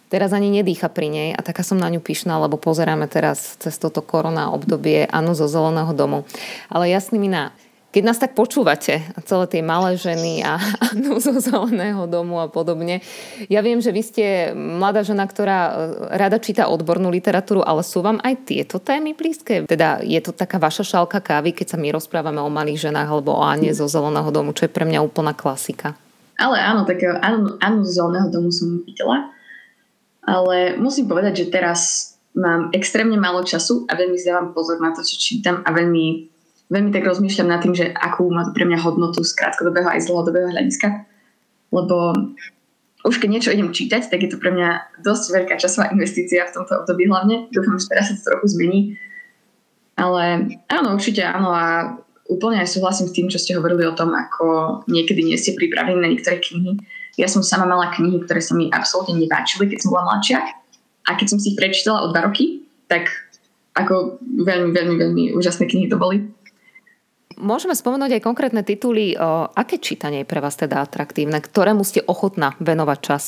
Speaker 2: Teraz ani nedýcha pri nej a taká som na ňu pyšná, lebo pozeráme teraz cez toto korona obdobie Anu zo Zeleného domu. Ale jasný mi na keď nás tak počúvate, celé tie malé ženy a Anu zo zeleného domu a podobne, ja viem, že vy ste mladá žena, ktorá e, rada číta odbornú literatúru, ale sú vám aj tieto témy blízke? Teda je to taká vaša šálka kávy, keď sa my rozprávame o malých ženách alebo o Ane zo zeleného domu, čo je pre mňa úplná klasika.
Speaker 5: Ale áno, tak Anu, Anu zo zeleného domu som videla, ale musím povedať, že teraz mám extrémne málo času a veľmi zdávam pozor na to, čo čítam a veľmi veľmi tak rozmýšľam nad tým, že akú má pre mňa hodnotu z krátkodobého aj z dlhodobého hľadiska. Lebo už keď niečo idem čítať, tak je to pre mňa dosť veľká časová investícia v tomto období hlavne. Dúfam, že teraz sa to trochu zmení. Ale áno, určite áno a úplne aj súhlasím s tým, čo ste hovorili o tom, ako niekedy nie ste pripravení na niektoré knihy. Ja som sama mala knihy, ktoré sa mi absolútne nepáčili, keď som bola mladšia. A keď som si ich prečítala o dva roky, tak ako veľmi, veľmi, veľmi úžasné knihy to boli.
Speaker 2: Môžeme spomenúť aj konkrétne tituly. Aké čítanie je pre vás teda atraktívne? Ktorému ste ochotná venovať čas?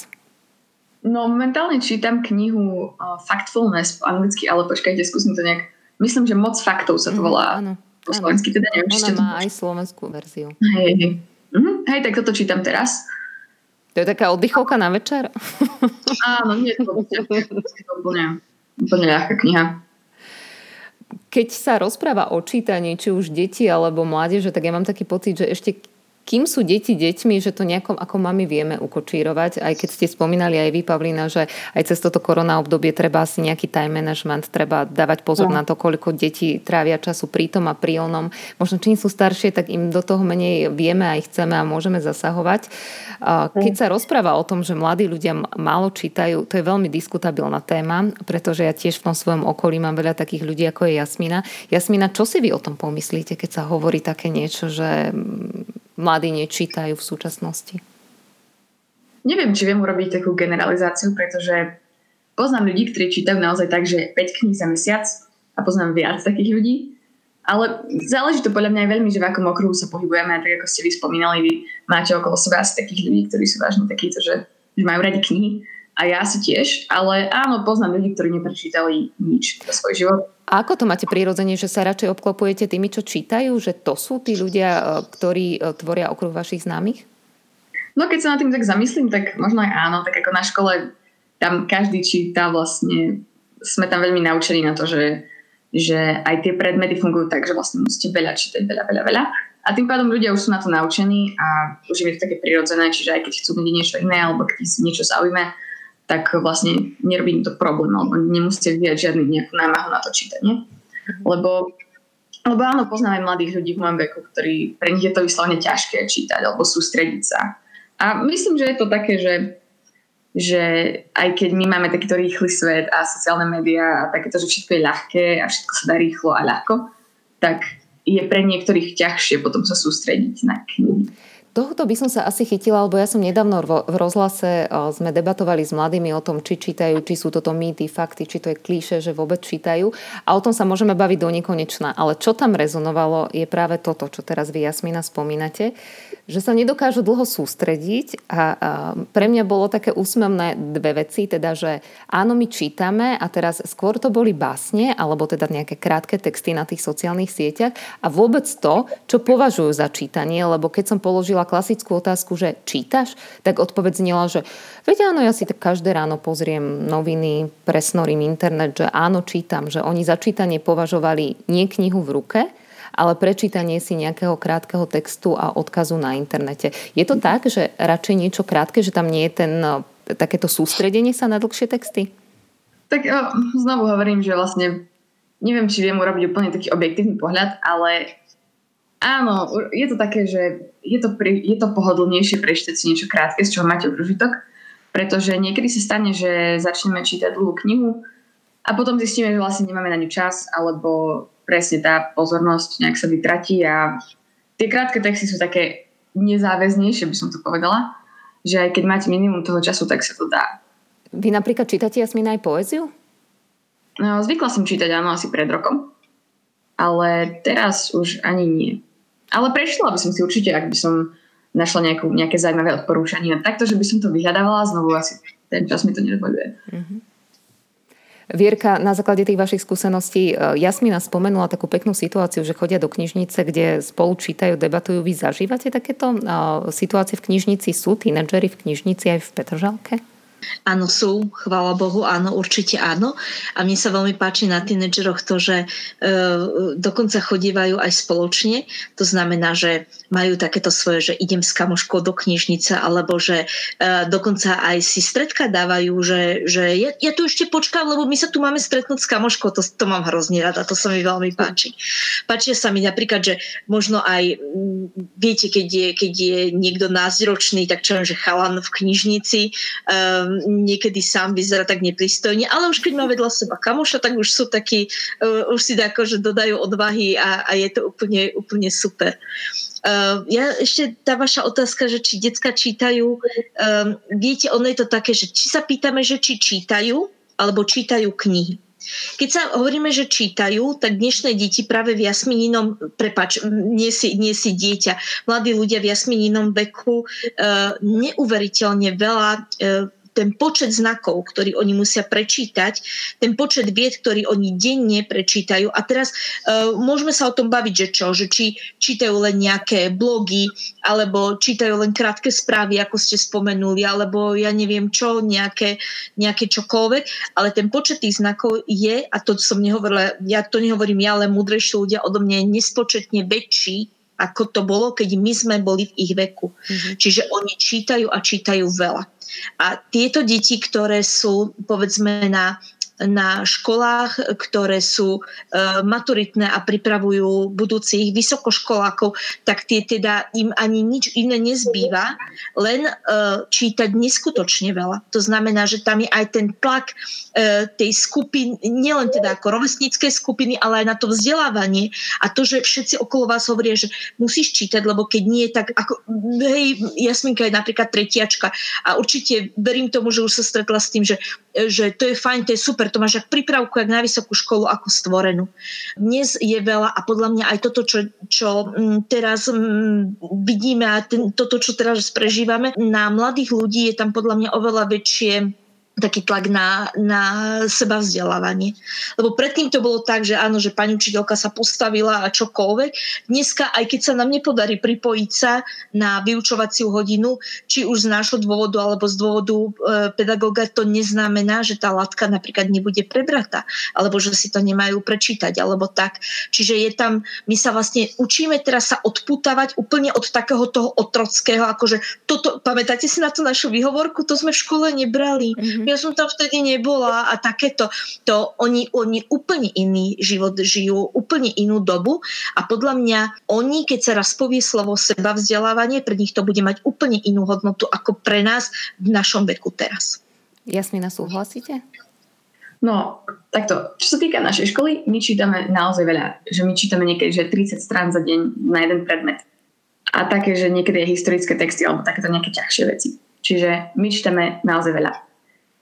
Speaker 5: No momentálne čítam knihu Factfulness po anglicky, ale počkajte, skúsim to nejak. Myslím, že Moc faktov sa to mhm, volá. Mm, áno. Po slovensky teda neviem,
Speaker 2: Ona má aj slovenskú verziu.
Speaker 5: Hej, hej. Mm, hej, tak toto čítam teraz.
Speaker 2: To je taká oddychovka na večer?
Speaker 5: Áno, nie je to úplne, úplne ľahká kniha
Speaker 2: keď sa rozpráva o čítaní, či už deti alebo mládeže, tak ja mám taký pocit, že ešte kým sú deti deťmi, že to nejakom ako mami vieme ukočírovať, aj keď ste spomínali aj vy, Pavlina, že aj cez toto korona obdobie treba asi nejaký time management, treba dávať pozor no. na to, koľko detí trávia času pri tom a pri onom. Možno čím sú staršie, tak im do toho menej vieme aj chceme a môžeme zasahovať. Keď sa rozpráva o tom, že mladí ľudia málo čítajú, to je veľmi diskutabilná téma, pretože ja tiež v tom svojom okolí mám veľa takých ľudí, ako je Jasmina. Jasmina, čo si vy o tom pomyslíte, keď sa hovorí také niečo, že mladí nečítajú v súčasnosti?
Speaker 5: Neviem, či viem urobiť takú generalizáciu, pretože poznám ľudí, ktorí čítajú naozaj tak, že 5 kníh za mesiac a poznám viac takých ľudí. Ale záleží to podľa mňa aj veľmi, že v akom okruhu sa pohybujeme. Tak ako ste vy spomínali, vy máte okolo seba asi takých ľudí, ktorí sú vážne takíto, že, že majú radi knihy. A ja si tiež, ale áno, poznám ľudí, ktorí neprečítali nič za svoj život.
Speaker 2: A ako to máte prirodzene, že sa radšej obklopujete tými, čo čítajú? Že to sú tí ľudia, e, ktorí e, tvoria okruh vašich známych?
Speaker 5: No keď sa nad tým tak zamyslím, tak možno aj áno. Tak ako na škole tam každý číta vlastne, sme tam veľmi naučení na to, že, že aj tie predmety fungujú tak, že vlastne musíte veľa čítať, veľa, veľa, veľa. A tým pádom ľudia už sú na to naučení a už je to také prirodzené, čiže aj keď chcú vedieť niečo iné alebo keď si niečo zaujíme, tak vlastne nerobí to problém, alebo nemusíte vyvíjať žiadny nejakú námahu na to čítanie. Lebo, lebo áno, poznám aj mladých ľudí v mojom veku, ktorí, pre nich je to vyslovene ťažké čítať alebo sústrediť sa. A myslím, že je to také, že, že aj keď my máme takýto rýchly svet a sociálne médiá a takéto, že všetko je ľahké a všetko sa dá rýchlo a ľahko, tak je pre niektorých ťažšie potom sa sústrediť na knihy.
Speaker 2: Tohto by som sa asi chytila, lebo ja som nedávno v rozhlase sme debatovali s mladými o tom, či čítajú, či sú toto mýty, fakty, či to je klíše, že vôbec čítajú. A o tom sa môžeme baviť do nekonečna. Ale čo tam rezonovalo, je práve toto, čo teraz vy, Jasmina, spomínate, že sa nedokážu dlho sústrediť a, pre mňa bolo také úsmevné dve veci, teda, že áno, my čítame a teraz skôr to boli básne, alebo teda nejaké krátke texty na tých sociálnych sieťach a vôbec to, čo považujú za čítanie, lebo keď som položila klasickú otázku, že čítaš, tak odpoveď znela, že veď áno, ja si tak každé ráno pozriem noviny, presnorím internet, že áno, čítam, že oni za čítanie považovali nie knihu v ruke, ale prečítanie si nejakého krátkeho textu a odkazu na internete. Je to tak, že radšej niečo krátke, že tam nie je ten, no, takéto sústredenie sa na dlhšie texty?
Speaker 5: Tak znovu hovorím, že vlastne neviem, či viem urobiť úplne taký objektívny pohľad, ale áno, je to také, že je to, pri, je to pohodlnejšie prečítať si niečo krátke, z čoho máte užitok, pretože niekedy sa stane, že začneme čítať dlhú knihu a potom zistíme, že vlastne nemáme na ňu čas, alebo presne tá pozornosť nejak sa vytratí a tie krátke texty sú také nezáväznejšie, by som to povedala, že aj keď máte minimum toho času, tak sa to dá.
Speaker 2: Vy napríklad čítate Jasmina aj poéziu?
Speaker 5: No, zvykla som čítať, áno, asi pred rokom. Ale teraz už ani nie. Ale prešla by som si určite, ak by som našla nejakú, nejaké zaujímavé odporúčanie. Takto, že by som to vyhľadávala, znovu asi ten čas mi to nedovoluje. Mm-hmm.
Speaker 2: Vierka, na základe tých vašich skúseností, e, Jasmina spomenula takú peknú situáciu, že chodia do knižnice, kde spolu čítajú, debatujú. Vy zažívate takéto uh, situácie v knižnici? Sú tínedžeri v knižnici aj v Petržalke?
Speaker 3: Áno, sú, chvála Bohu, áno, určite áno. A mne sa veľmi páči na tínedžeroch to, že e, dokonca chodívajú aj spoločne. To znamená, že majú takéto svoje, že idem s kamoškou do knižnice, alebo že e, dokonca aj si stredka dávajú, že, že ja, ja tu ešte počkám, lebo my sa tu máme stretnúť s kamoškou. To, to mám hrozne rada, to sa mi veľmi páči. Páčia sa mi napríklad, že možno aj, viete, keď je, keď je niekto názročný, tak čo že chalan v knižnici, e, niekedy sám vyzerá tak nepristojne, ale už keď má vedľa seba kamoša, tak už sú takí, uh, už si tako, že dodajú odvahy a, a je to úplne, úplne super. Uh, ja ešte tá vaša otázka, že či decka čítajú, um, viete, ono je to také, že či sa pýtame, že či čítajú, alebo čítajú knihy. Keď sa hovoríme, že čítajú, tak dnešné deti práve v jasmininom, prepač, nie si, nie si dieťa, mladí ľudia v jasmininom veku e, neuveriteľne veľa e, ten počet znakov, ktorý oni musia prečítať, ten počet vied, ktorý oni denne prečítajú. A teraz uh, môžeme sa o tom baviť, že čo, že či čítajú len nejaké blogy, alebo čítajú len krátke správy, ako ste spomenuli, alebo ja neviem čo, nejaké, nejaké čokoľvek, ale ten počet tých znakov je, a to som nehovorila, ja to nehovorím ja, ale múdrejší ľudia odo mňa je nespočetne väčší ako to bolo, keď my sme boli v ich veku. Mm-hmm. Čiže oni čítajú a čítajú veľa. A tieto deti, ktoré sú povedzme na na školách, ktoré sú e, maturitné a pripravujú budúcich vysokoškolákov, tak tie teda im ani nič iné nezbýva, len e, čítať neskutočne veľa. To znamená, že tam je aj ten tlak e, tej skupiny, nielen teda ako rovesníckej skupiny, ale aj na to vzdelávanie a to, že všetci okolo vás hovoria, že musíš čítať, lebo keď nie, tak ako, hej, Jasminka je napríklad tretiačka a určite verím tomu, že už sa stretla s tým, že, že to je fajn, to je super, to máš ak prípravku, jak na vysokú školu, ako stvorenú. Dnes je veľa a podľa mňa aj toto, čo, čo mm, teraz mm, vidíme a ten, toto, čo teraz prežívame, na mladých ľudí je tam podľa mňa oveľa väčšie taký tlak na, na seba vzdelávanie. Lebo predtým to bolo tak, že áno, že pani učiteľka sa postavila a čokoľvek. Dneska, aj keď sa nám nepodarí pripojiť sa na vyučovaciu hodinu, či už z nášho dôvodu alebo z dôvodu e, pedagóga, to neznamená, že tá látka napríklad nebude prebrata, alebo že si to nemajú prečítať, alebo tak. Čiže je tam, my sa vlastne učíme teraz sa odputávať úplne od takého toho otrockého, akože toto, pamätáte si na tú našu výhovorku, to sme v škole nebrali. Mm-hmm ja som tam vtedy nebola a takéto. To oni, oni úplne iný život žijú, úplne inú dobu a podľa mňa oni, keď sa raz povie slovo seba vzdelávanie, pre nich to bude mať úplne inú hodnotu ako pre nás v našom veku teraz.
Speaker 2: Jasmina, súhlasíte?
Speaker 5: No, takto, čo sa týka našej školy, my čítame naozaj veľa. Že my čítame niekedy, že 30 strán za deň na jeden predmet. A také, že niekedy je historické texty alebo takéto nejaké ťažšie veci. Čiže my čítame naozaj veľa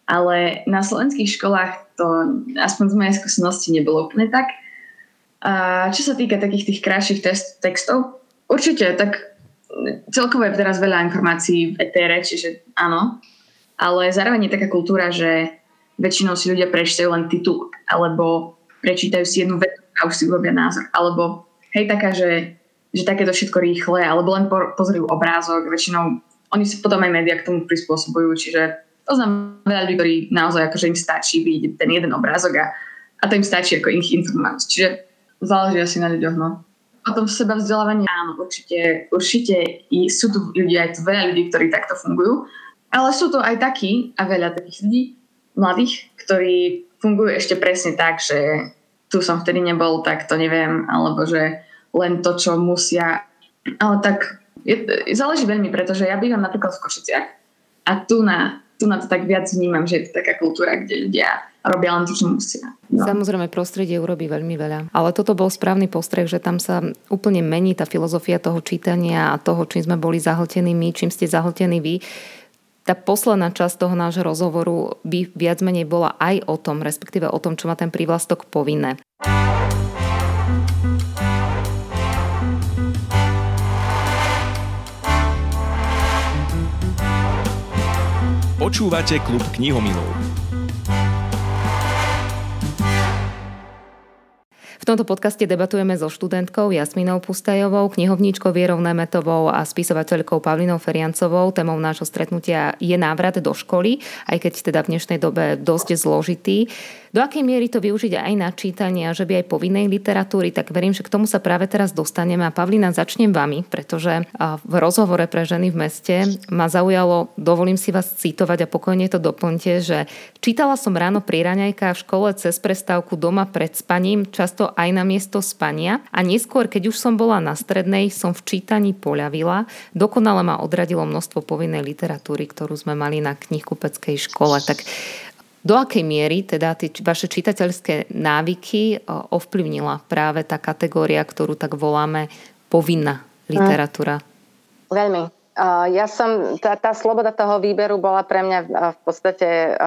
Speaker 5: ale na slovenských školách to aspoň z mojej skúsenosti nebolo úplne tak. A čo sa týka takých tých krajších test, textov, určite, tak celkovo je teraz veľa informácií v etere, čiže áno, ale zároveň je taká kultúra, že väčšinou si ľudia prečítajú len titul, alebo prečítajú si jednu vetu a už si urobia názor, alebo hej, taká, že, že takéto všetko rýchle, alebo len pozrú obrázok, väčšinou oni si potom aj médiá k tomu prispôsobujú, čiže Poznám veľa ľudí, ktorí naozaj akože im stačí vidieť ten jeden obrázok a, a to im stačí ako ich informovať. Čiže záleží asi na ľuďoch. No. Potom seba vzdelávanie, áno, určite, určite i sú tu ľudia, aj tu veľa ľudí, ktorí takto fungujú, ale sú tu aj takí a veľa takých ľudí, mladých, ktorí fungujú ešte presne tak, že tu som vtedy nebol, tak to neviem, alebo že len to, čo musia. Ale tak je, záleží veľmi, pretože ja bývam napríklad v Košiciach a tu na tu na to tak viac vnímam, že je to taká kultúra, kde ľudia robia len to, čo musia.
Speaker 2: No. Samozrejme, prostredie urobí veľmi veľa. Ale toto bol správny postreh, že tam sa úplne mení tá filozofia toho čítania a toho, čím sme boli zahltení my, čím ste zahltení vy tá posledná časť toho nášho rozhovoru by viac menej bola aj o tom, respektíve o tom, čo má ten prívlastok povinné.
Speaker 1: Počúvate klub knihomilov.
Speaker 2: V tomto podcaste debatujeme so študentkou Jasminou Pustajovou, knihovníčkou Vierou Nemetovou a spisovateľkou Pavlinou Feriancovou. Témou nášho stretnutia je návrat do školy, aj keď teda v dnešnej dobe dosť zložitý. Do akej miery to využiť aj na čítanie a že by aj povinnej literatúry, tak verím, že k tomu sa práve teraz dostaneme. A Pavlina, začnem vami, pretože v rozhovore pre ženy v meste ma zaujalo, dovolím si vás citovať a pokojne to doplňte, že čítala som ráno pri raňajkách v škole cez prestávku doma pred spaním, často aj na miesto spania a neskôr, keď už som bola na strednej, som v čítaní poľavila. Dokonale ma odradilo množstvo povinnej literatúry, ktorú sme mali na knihkupeckej škole. Tak do akej miery teda tie vaše čitateľské návyky ovplyvnila práve tá kategória, ktorú tak voláme povinná literatúra?
Speaker 4: Veľmi. Ja som, tá, tá sloboda toho výberu bola pre mňa v podstate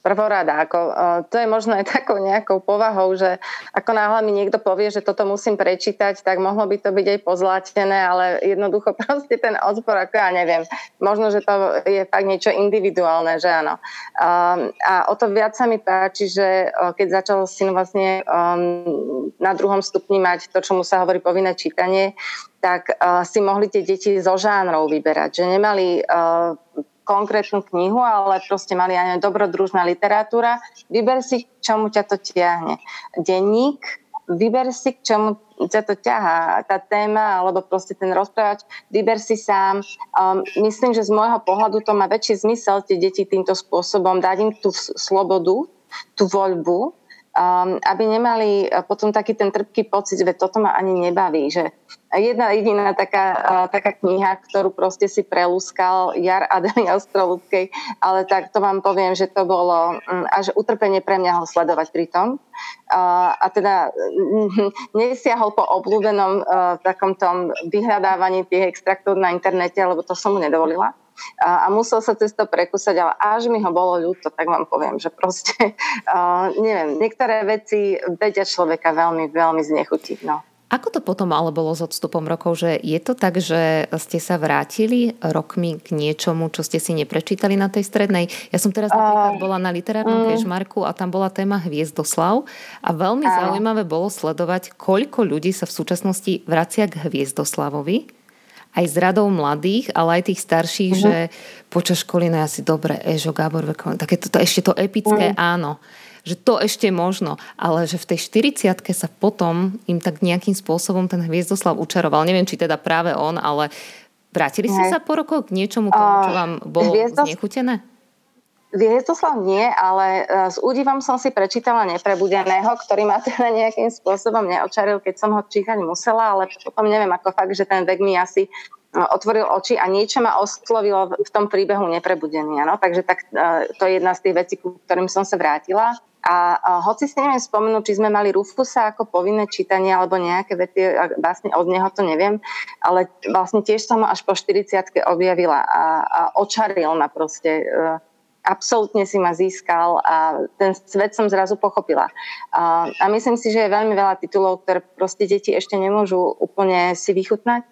Speaker 4: prvorada. Ako, to je možno aj takou nejakou povahou, že ako náhle mi niekto povie, že toto musím prečítať, tak mohlo by to byť aj pozlatené, ale jednoducho [LAUGHS] proste ten odpor, ako ja neviem, možno, že to je fakt niečo individuálne, že áno. A o to viac sa mi páči, že keď začal syn vlastne na druhom stupni mať to, čo mu sa hovorí povinné čítanie, tak si mohli tie deti zo žánrov vyberať, že nemali konkrétnu knihu, ale proste mali aj dobrodružná literatúra. Vyber si, čomu ťa to tiahne. Denník, vyber si, k čomu ťa to ťahá, tá téma, alebo proste ten rozprávač, vyber si sám. Um, myslím, že z môjho pohľadu to má väčší zmysel tie deti týmto spôsobom, dať im tú slobodu, tú voľbu, um, aby nemali uh, potom taký ten trpký pocit, že toto ma ani nebaví. Že jedna jediná taká, uh, taká kniha, ktorú proste si prelúskal Jar Adely Ostroludkej, ale tak to vám poviem, že to bolo um, až utrpenie pre mňa ho sledovať pri tom. Uh, a teda um, [LAUGHS] nesiahol po obľúbenom uh, takom tom vyhľadávaní tých extraktov na internete, lebo to som mu nedovolila a, a musel sa cez to prekúsať, ale až mi ho bolo ľúto, tak vám poviem, že proste, [LAUGHS] uh, neviem, niektoré veci vedia človeka veľmi, veľmi znechutiť. No.
Speaker 2: Ako to potom ale bolo s odstupom rokov, že je to tak, že ste sa vrátili rokmi k niečomu, čo ste si neprečítali na tej strednej? Ja som teraz napríklad bola na literárnom mm. kežmarku a tam bola téma Hviezdoslav a veľmi uh. zaujímavé bolo sledovať, koľko ľudí sa v súčasnosti vracia k Hviezdoslavovi aj z radou mladých, ale aj tých starších, uh-huh. že počas školy, no asi dobre, Ežo, Gábor Vekon, také to, ešte to epické uh-huh. áno že to ešte možno, ale že v tej 40 sa potom im tak nejakým spôsobom ten Hviezdoslav učaroval. Neviem, či teda práve on, ale vrátili ste sa po rokoch k niečomu tomu, čo vám bolo Hviezdos... znechutené?
Speaker 4: Hviezdosłav nie, ale e, s údivom som si prečítala Neprebudeného, ktorý ma [LAUGHS] teda nejakým spôsobom neočaril, keď som ho čítať musela, ale potom neviem, ako fakt, že ten vek mi asi e, otvoril oči a niečo ma oslovilo v tom príbehu Neprebudený. Ano? Takže tak, e, to je jedna z tých vecí, ku ktorým som sa vrátila. A hoci si neviem spomenúť, či sme mali Rufusa ako povinné čítanie alebo nejaké vety, vlastne od neho to neviem, ale vlastne tiež som ho až po 40 objavila a, a očaril ma proste absolútne si ma získal a ten svet som zrazu pochopila. A, a myslím si, že je veľmi veľa titulov, ktoré proste deti ešte nemôžu úplne si vychutnať,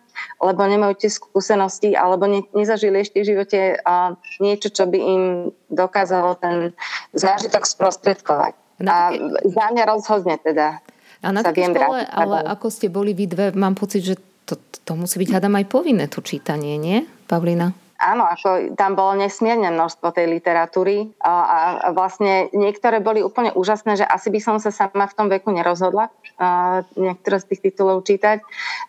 Speaker 4: lebo nemajú tie skúsenosti alebo ne, nezažili ešte v živote a, niečo, čo by im dokázalo ten zážitok sprostredkovať. A za mňa rozhodne teda.
Speaker 2: A na sa viem škole, ale ako ste boli vy dve, mám pocit, že to, to musí byť hádam aj povinné to čítanie, nie, Pavlina?
Speaker 4: Áno, ako tam bolo nesmierne množstvo tej literatúry a, a vlastne niektoré boli úplne úžasné, že asi by som sa sama v tom veku nerozhodla a, niektoré z tých titulov čítať,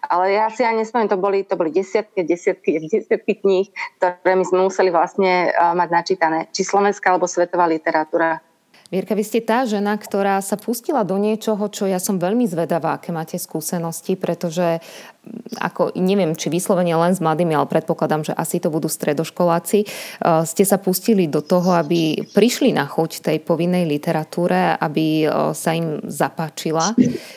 Speaker 4: ale ja si aj nespomínam, to boli, to boli desiatky, desiatky, desiatky kníh, ktoré my sme museli vlastne mať načítané, či slovenská alebo svetová literatúra.
Speaker 2: Mierka, vy ste tá žena, ktorá sa pustila do niečoho, čo ja som veľmi zvedavá, aké máte skúsenosti, pretože ako neviem, či vyslovene len s mladými, ale predpokladám, že asi to budú stredoškoláci, uh, ste sa pustili do toho, aby prišli na chuť tej povinnej literatúre, aby uh, sa im zapáčila.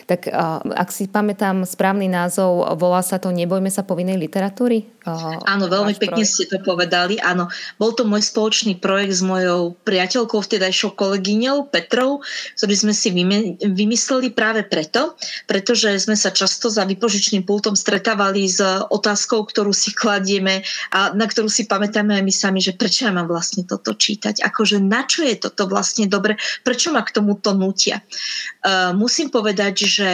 Speaker 2: Tak uh, ak si pamätám správny názov, volá sa to Nebojme sa povinnej literatúry?
Speaker 3: Áno, veľmi pekne projekt. ste to povedali. Áno, bol to môj spoločný projekt s mojou priateľkou, vtedajšou kolegyňou Petrou, ktorý sme si vymysleli práve preto, pretože sme sa často za vypožičným pultom stretávali s otázkou, ktorú si kladieme a na ktorú si pamätáme my sami, že prečo ja mám vlastne toto čítať, akože na čo je toto vlastne dobre, prečo ma k tomuto nutia. Uh, musím povedať, že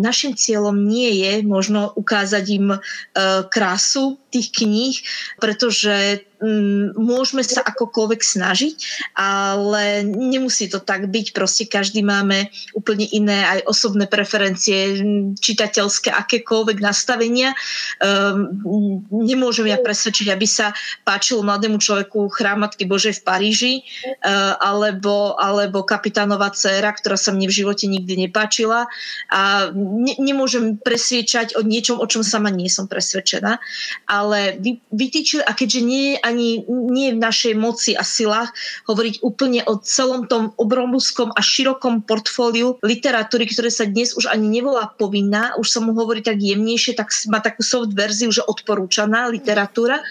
Speaker 3: našim cieľom nie je možno ukázať im uh, krásu tých kníh, pretože Mm, môžeme sa akokoľvek snažiť, ale nemusí to tak byť. Proste každý máme úplne iné aj osobné preferencie, čitateľské, akékoľvek nastavenia. Um, nemôžem ja presvedčiť, aby sa páčilo mladému človeku chrám Matky Božej v Paríži, uh, alebo, alebo kapitánová dcéra, ktorá sa mne v živote nikdy nepáčila. A ne, nemôžem presviečať o niečom, o čom sama nie som presvedčená. Ale vy, vytýčili, a keďže nie je ani nie v našej moci a silách hovoriť úplne o celom tom obrovskom a širokom portfóliu literatúry, ktoré sa dnes už ani nevolá povinná, už sa mu hovorí tak jemnejšie, tak má takú soft verziu, že odporúčaná literatúra.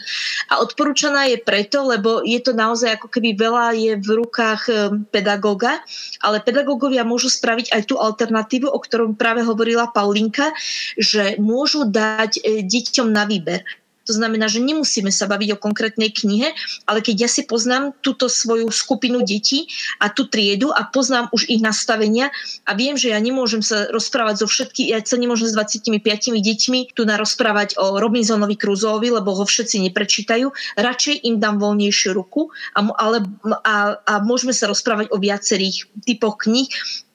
Speaker 3: A odporúčaná je preto, lebo je to naozaj ako keby veľa je v rukách eh, pedagóga, ale pedagógovia môžu spraviť aj tú alternatívu, o ktorom práve hovorila Paulinka, že môžu dať eh, deťom na výber. To znamená, že nemusíme sa baviť o konkrétnej knihe, ale keď ja si poznám túto svoju skupinu detí a tú triedu a poznám už ich nastavenia a viem, že ja nemôžem sa rozprávať so všetkými, ja sa nemôžem s 25 deťmi tu na rozprávať o Robinsonovi Crusoeovi, lebo ho všetci neprečítajú, radšej im dám voľnejšiu ruku a, ale, a, a môžeme sa rozprávať o viacerých typoch kníh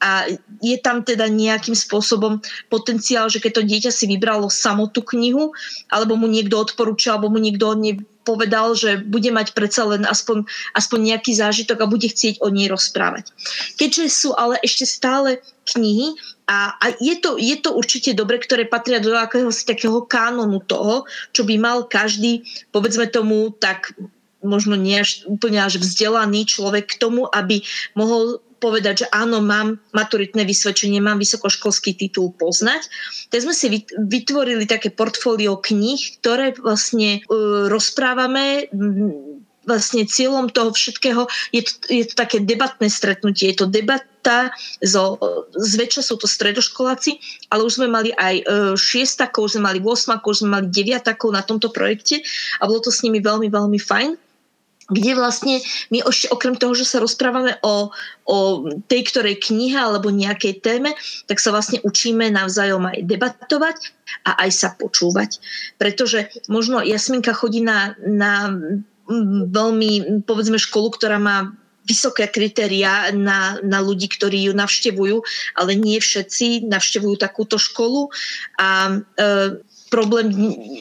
Speaker 3: a je tam teda nejakým spôsobom potenciál, že keď to dieťa si vybralo samo tú knihu, alebo mu niekto odporúčal, alebo mu niekto od povedal, že bude mať predsa len aspoň, aspoň nejaký zážitok a bude chcieť o nej rozprávať. Keďže sú ale ešte stále knihy a, a je, to, je to určite dobre, ktoré patria do akéhosi takého kánonu toho, čo by mal každý, povedzme tomu, tak možno nie až úplne až vzdelaný človek k tomu, aby mohol povedať, že áno, mám maturitné vysvedčenie, mám vysokoškolský titul poznať. Tak sme si vytvorili také portfólio kníh, ktoré vlastne uh, rozprávame vlastne cieľom toho všetkého je to, je to také debatné stretnutie. Je to debata, zo, zväčša sú to stredoškoláci, ale už sme mali aj e, šiestakov, sme mali 8, už sme mali deviatakov na tomto projekte a bolo to s nimi veľmi, veľmi fajn kde vlastne my ešte okrem toho, že sa rozprávame o, o tej ktorej knihe alebo nejakej téme, tak sa vlastne učíme navzájom aj debatovať a aj sa počúvať. Pretože možno Jasminka chodí na, na veľmi, povedzme, školu, ktorá má vysoké kritéria na, na ľudí, ktorí ju navštevujú, ale nie všetci navštevujú takúto školu a e, problém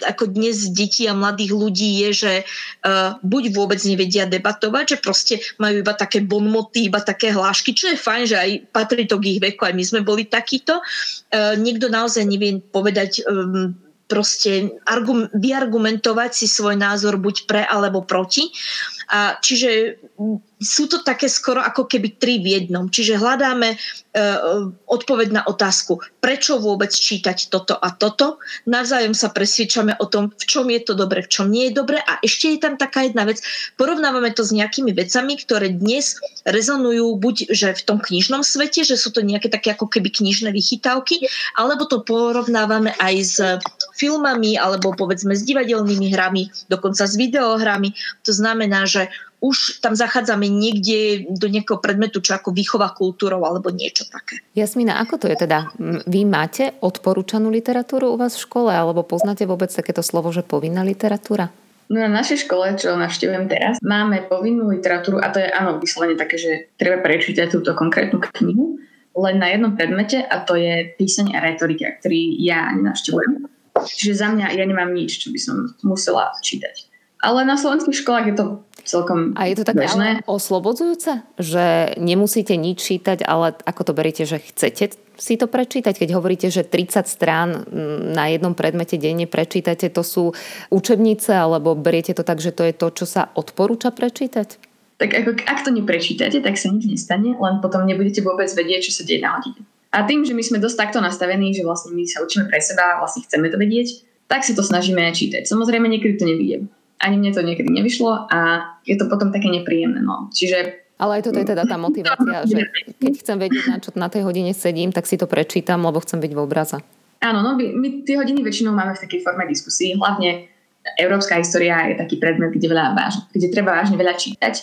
Speaker 3: ako dnes detí a mladých ľudí je, že uh, buď vôbec nevedia debatovať, že proste majú iba také bonmoty, iba také hlášky, čo je fajn, že aj patrí to k ich veku, aj my sme boli takíto. Uh, niekto naozaj nevie povedať um, proste argum, vyargumentovať si svoj názor buď pre alebo proti. A čiže sú to také skoro ako keby tri v jednom. Čiže hľadáme uh, odpoveď na otázku, prečo vôbec čítať toto a toto. Navzájom sa presviečame o tom, v čom je to dobre, v čom nie je dobre. A ešte je tam taká jedna vec. Porovnávame to s nejakými vecami, ktoré dnes rezonujú buď že v tom knižnom svete, že sú to nejaké také ako keby knižné vychytávky, alebo to porovnávame aj s filmami, alebo povedzme s divadelnými hrami, dokonca s videohrami. To znamená, že už tam zachádzame niekde do nejakého predmetu, čo ako výchova kultúrov alebo niečo také.
Speaker 2: Jasmina, ako to je teda? Vy máte odporúčanú literatúru u vás v škole alebo poznáte vôbec takéto slovo, že povinná literatúra?
Speaker 5: No na našej škole, čo navštevujem teraz, máme povinnú literatúru a to je áno, vyslovene také, že treba prečítať túto konkrétnu knihu len na jednom predmete a to je písanie a retorika, ktorý ja nenavštevujem. Čiže za mňa ja nemám nič, čo by som musela čítať. Ale na slovenských školách je to celkom
Speaker 2: A je to také bežné. oslobodzujúce, že nemusíte nič čítať, ale ako to beriete, že chcete si to prečítať? Keď hovoríte, že 30 strán na jednom predmete denne prečítate, to sú učebnice, alebo beriete to tak, že to je to, čo sa odporúča prečítať?
Speaker 5: Tak ako, ak to neprečítate, tak sa nič nestane, len potom nebudete vôbec vedieť, čo sa deje na hodine. A tým, že my sme dosť takto nastavení, že vlastne my sa učíme pre seba a vlastne chceme to vedieť, tak si to snažíme čítať. Samozrejme, niekedy to nevidím ani mne to niekedy nevyšlo a je to potom také nepríjemné. No. Čiže
Speaker 2: ale aj toto je teda tá motivácia, že keď chcem vedieť, na čo na tej hodine sedím, tak si to prečítam, lebo chcem byť v obraze.
Speaker 5: Áno, no my, my tie hodiny väčšinou máme v takej forme diskusí. Hlavne európska história je taký predmet, kde, veľa váž, kde treba vážne veľa čítať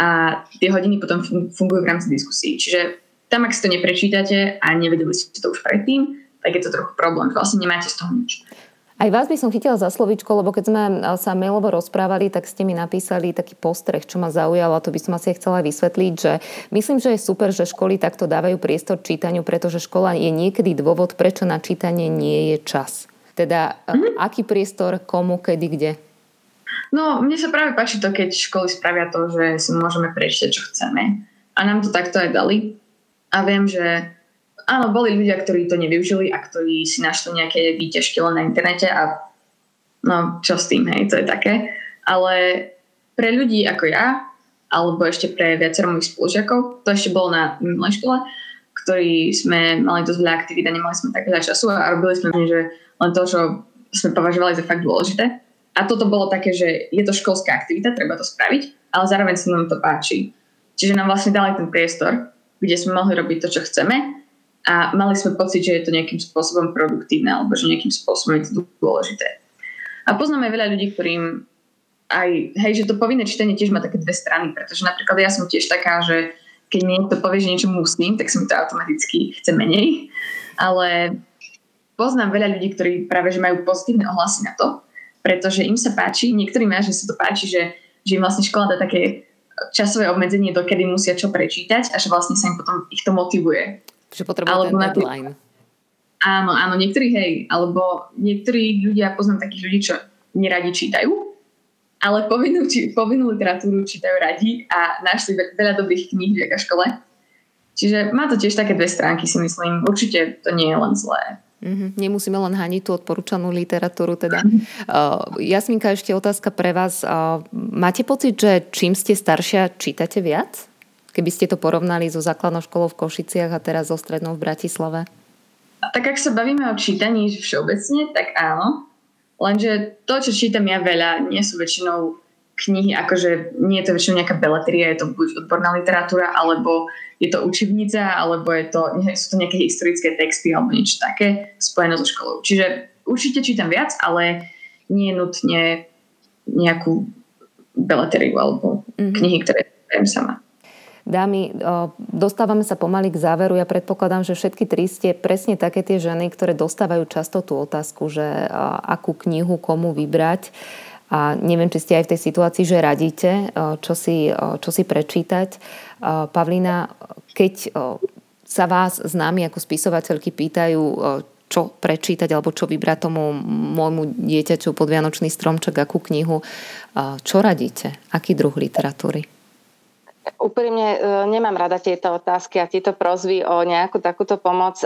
Speaker 5: a tie hodiny potom fungujú v rámci diskusí. Čiže tam, ak si to neprečítate a nevedeli ste to už predtým, tak je to trochu problém. Vlastne nemáte z toho nič.
Speaker 2: Aj vás by som chytila za slovičko, lebo keď sme sa mailovo rozprávali, tak ste mi napísali taký postreh, čo ma zaujalo, a to by som asi chcela vysvetliť, že myslím, že je super, že školy takto dávajú priestor čítaniu, pretože škola je niekedy dôvod, prečo na čítanie nie je čas. Teda mm-hmm. aký priestor, komu, kedy, kde?
Speaker 5: No, mne sa práve páči to, keď školy spravia to, že si môžeme prečítať, čo chceme. A nám to takto aj dali. A viem, že áno, boli ľudia, ktorí to nevyužili a ktorí si našli nejaké výťažky len na internete a no, čo s tým, hej, to je také. Ale pre ľudí ako ja, alebo ešte pre viacero mojich spolužiakov, to ešte bolo na minulej škole, ktorí sme mali dosť veľa aktivít a nemali sme tak veľa času a robili sme že len to, čo sme považovali za fakt dôležité. A toto bolo také, že je to školská aktivita, treba to spraviť, ale zároveň sa nám to páči. Čiže nám vlastne dali ten priestor, kde sme mohli robiť to, čo chceme a mali sme pocit, že je to nejakým spôsobom produktívne alebo že nejakým spôsobom je to dôležité. A poznáme veľa ľudí, ktorým aj, hej, že to povinné čítanie tiež má také dve strany, pretože napríklad ja som tiež taká, že keď niekto povie, že niečo musím, tak sa mi to automaticky chce menej. Ale poznám veľa ľudí, ktorí práve že majú pozitívne ohlasy na to, pretože im sa páči, niektorým že sa to páči, že, že im vlastne škola dá také časové obmedzenie, dokedy musia čo prečítať a že vlastne sa im potom ich to motivuje
Speaker 2: Čiže potrebujú ten deadline.
Speaker 5: Áno, áno, niektorí hej, alebo niektorí ľudia, poznám takých ľudí, čo neradi čítajú, ale povinnú, či, povinnú literatúru čítajú radi a našli veľa dobrých kníh v škole. Čiže má to tiež také dve stránky, si myslím. Určite to nie je len zlé.
Speaker 2: Mm-hmm. Nemusíme len haniť tú odporúčanú literatúru. Teda. Uh, Jasminka, ešte otázka pre vás. Uh, máte pocit, že čím ste staršia, čítate viac? Keby ste to porovnali so základnou školou v Košiciach a teraz so strednou v Bratislave?
Speaker 5: tak ak sa bavíme o čítaní všeobecne, tak áno. Lenže to, čo čítam ja veľa, nie sú väčšinou knihy, akože nie je to väčšinou nejaká beletria, je to buď odborná literatúra, alebo je to učebnica, alebo je to, sú to nejaké historické texty alebo niečo také spojené so školou. Čiže určite čítam viac, ale nie nutne nejakú beleteriu alebo mm-hmm. knihy, ktoré viem sama.
Speaker 2: Dámy, dostávame sa pomaly k záveru. Ja predpokladám, že všetky tri ste presne také tie ženy, ktoré dostávajú často tú otázku, že akú knihu komu vybrať. A neviem, či ste aj v tej situácii, že radíte, čo si, čo si prečítať. Pavlína, keď sa vás známi ako spisovateľky pýtajú, čo prečítať alebo čo vybrať tomu môjmu dieťaťu pod Vianočný stromček, akú knihu, čo radíte? Aký druh literatúry?
Speaker 4: Úprimne e, nemám rada tieto otázky a tieto prozvy o nejakú takúto pomoc,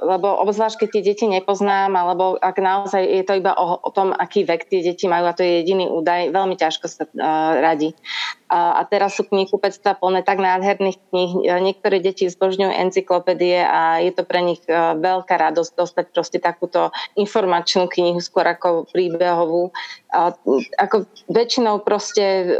Speaker 4: lebo obzvlášť, keď tie deti nepoznám, alebo ak naozaj je to iba o, tom, aký vek tie deti majú a to je jediný údaj, veľmi ťažko sa radí. A, a teraz sú knihkupectva plné tak nádherných kníh. E, niektoré deti zbožňujú encyklopédie a je to pre nich veľká radosť dostať proste takúto informačnú knihu, skôr ako príbehovú. Ako väčšinou proste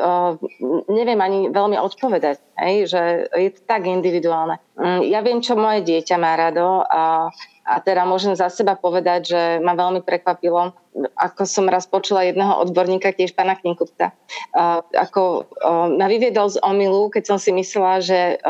Speaker 4: neviem ani veľmi odpovedať, hej, že je to tak individuálne. Mm, ja viem, čo moje dieťa má rado a a teda môžem za seba povedať, že ma veľmi prekvapilo, ako som raz počula jedného odborníka, tiež pána Kninkupta, ako ma vyviedol z omilu, keď som si myslela, že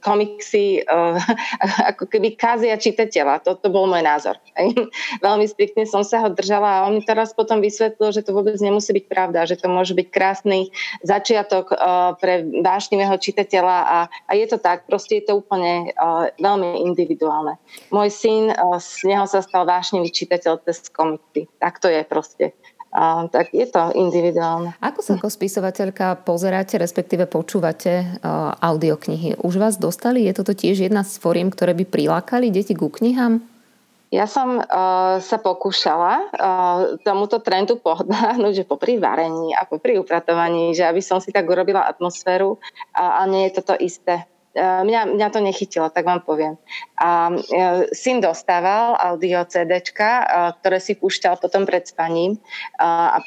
Speaker 4: komiksy [LAUGHS] ako keby kázia čitateľa. Toto bol môj názor. [LAUGHS] veľmi striktne som sa ho držala a on mi teraz potom vysvetlil, že to vôbec nemusí byť pravda, že to môže byť krásny začiatok pre vášnivého čitateľa a, a je to tak, proste je to úplne veľmi individuálne. Môj syn syn, z neho sa stal vášnivý čitateľ cez komiksy. Tak to je proste. A, tak je to individuálne.
Speaker 2: Ako sa ako spisovateľka pozeráte, respektíve počúvate uh, audioknihy? Už vás dostali? Je toto tiež jedna z foriem, ktoré by prilákali deti ku knihám?
Speaker 4: Ja som uh, sa pokúšala uh, tomuto trendu pohodnáhnuť, že popri varení a popri upratovaní, že aby som si tak urobila atmosféru, a, a nie je toto isté. E, mňa, mňa to nechytilo, tak vám poviem. A e, syn dostával audio CDčka, e, ktoré si púšťal potom pred spaním. A